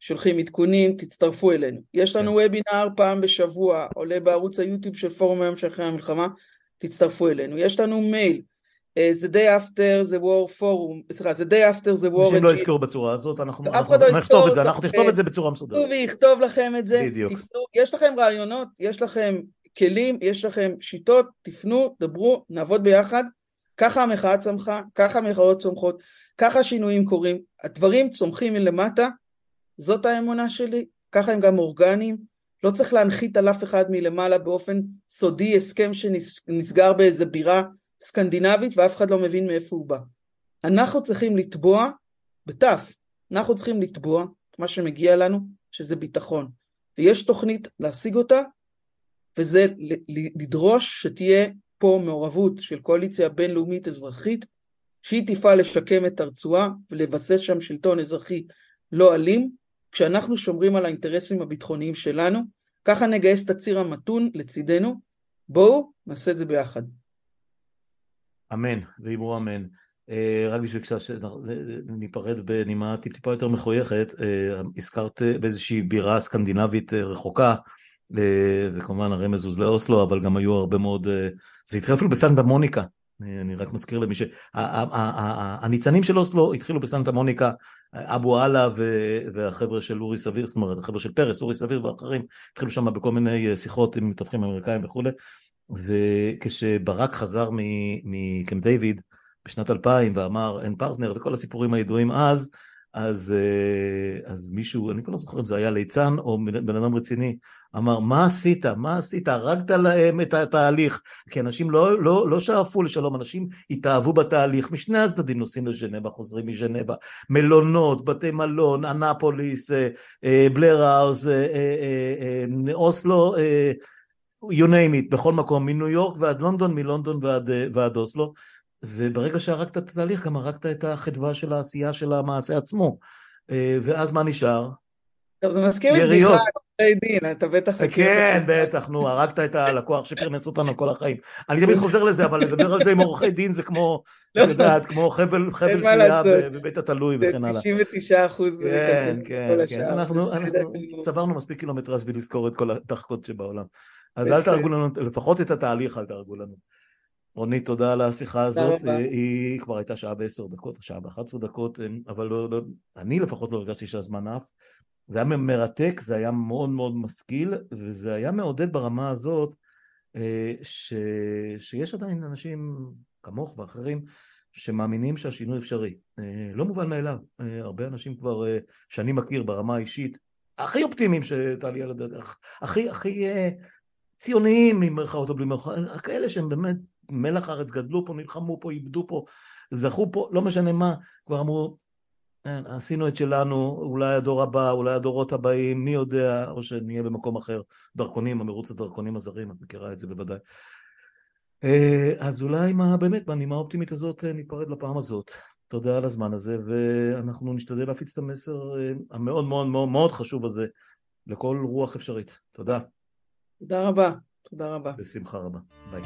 שולחים עדכונים, תצטרפו אלינו. יש לנו וובינר פעם בשבוע, עולה בערוץ היוטיוב של פורום היום שאחרי המלחמה, תצטרפו אלינו. יש לנו מייל, אה, זה day after the war forum, סליחה, זה day after the war, אנשים לא יזכרו בצורה הזאת, אנחנו אנחנו אחד לא נכתוב את זה. אנחנו נכתוב את זה בצורה מסודרת. תכתבו ויכתוב לכם את זה, בדיוק. תפנו, יש לכם רעיונות, יש לכם כלים, יש לכם שיטות, תפנו, דברו, נעבוד ביחד, ככה המחאה צמחה, ככה המחאות צומחות, ככה השינויים קורים, הדברים צומחים מלמטה, זאת האמונה שלי, ככה הם גם אורגניים, לא צריך להנחית על אף אחד מלמעלה באופן סודי הסכם שנסגר באיזה בירה סקנדינבית ואף אחד לא מבין מאיפה הוא בא. אנחנו צריכים לתבוע, בתף, אנחנו צריכים לתבוע את מה שמגיע לנו, שזה ביטחון. ויש תוכנית להשיג אותה, וזה לדרוש שתהיה פה מעורבות של קואליציה בינלאומית אזרחית, שהיא תפעל לשקם את הרצועה ולבסס שם שלטון אזרחי לא אלים, כשאנחנו שומרים על האינטרסים הביטחוניים שלנו, ככה נגייס את הציר המתון לצידנו, בואו נעשה את זה ביחד. אמן, ואמרו אמן. רק בשביל שניפרד בנימה טיפ-טיפה יותר מחויכת, הזכרת באיזושהי בירה סקנדינבית רחוקה, וכמובן הרמז הוא לאוסלו, אבל גם היו הרבה מאוד, זה התחיל אפילו בסנטה מוניקה, אני רק מזכיר למי ש... הניצנים של אוסלו התחילו בסנטה מוניקה, אבו עלה והחבר'ה של אורי סביר, זאת אומרת החבר'ה של פרס, אורי סביר ואחרים, התחילו שם בכל מיני שיחות עם מתווכים אמריקאים וכולי, וכשברק חזר מקמפ דיוויד בשנת 2000 ואמר אין פרטנר וכל הסיפורים הידועים אז, אז, אז מישהו, אני כבר לא זוכר אם זה היה ליצן או בן אדם רציני, אמר מה עשית, מה עשית, הרגת להם את התהליך, כי אנשים לא, לא, לא שאפו לשלום, אנשים התאהבו בתהליך, משני הצדדים נוסעים לז'נבה, חוזרים מז'נבה, מלונות, בתי מלון, אנפוליס, בלר האוס, אוסלו, you name it, בכל מקום, מניו יורק ועד לונדון, מלונדון ועד, ועד אוסלו, וברגע שהרגת את התהליך גם הרגת את החדווה של העשייה של המעשה עצמו, ואז מה נשאר? טוב, זה מזכיר לי בדיחה, עורכי דין, אתה בטח... כן, בטח, נו, הרגת את הלקוח שפרנס אותנו כל החיים. אני תמיד חוזר לזה, אבל לדבר על זה עם עורכי דין זה כמו, את יודעת, כמו חבל תלייה בבית התלוי וכן הלאה. 99 אחוז. כן, כן, כן. אנחנו צברנו מספיק קילומטראז' בלזכור את כל הדחקות שבעולם. אז אל תהרגו לנו, לפחות את התהליך אל תהרגו לנו. רונית, תודה על השיחה הזאת, היא כבר הייתה שעה בעשר דקות, שעה באחת עשרה דקות, אבל לא, לא, אני לפחות לא הרגשתי שהזמן עף. זה היה מרתק, זה היה מאוד מאוד משכיל, וזה היה מעודד ברמה הזאת אה, ש... שיש עדיין אנשים כמוך ואחרים שמאמינים שהשינוי אפשרי. אה, לא מובן מאליו, אה, הרבה אנשים כבר שאני מכיר ברמה האישית, הכי אופטימיים שתעלי על הדרך, הכי הכי ציוניים ממרכאות או בלי מרכאות, כאלה שהם באמת מלח הארץ, גדלו פה, נלחמו פה, איבדו פה, זכו פה, לא משנה מה, כבר אמרו, כן, עשינו את שלנו, אולי הדור הבא, אולי הדורות הבאים, מי יודע, או שנהיה במקום אחר, דרכונים, המרוץ הדרכונים הזרים, את מכירה את זה בוודאי. אה, אז אולי מה, באמת, בנימה האופטימית הזאת אה, ניפרד לפעם הזאת. תודה על הזמן הזה, ואנחנו נשתדל להפיץ את המסר אה, המאוד מאוד מאוד מאוד חשוב הזה לכל רוח אפשרית. תודה. תודה רבה. תודה רבה. בשמחה רבה. ביי.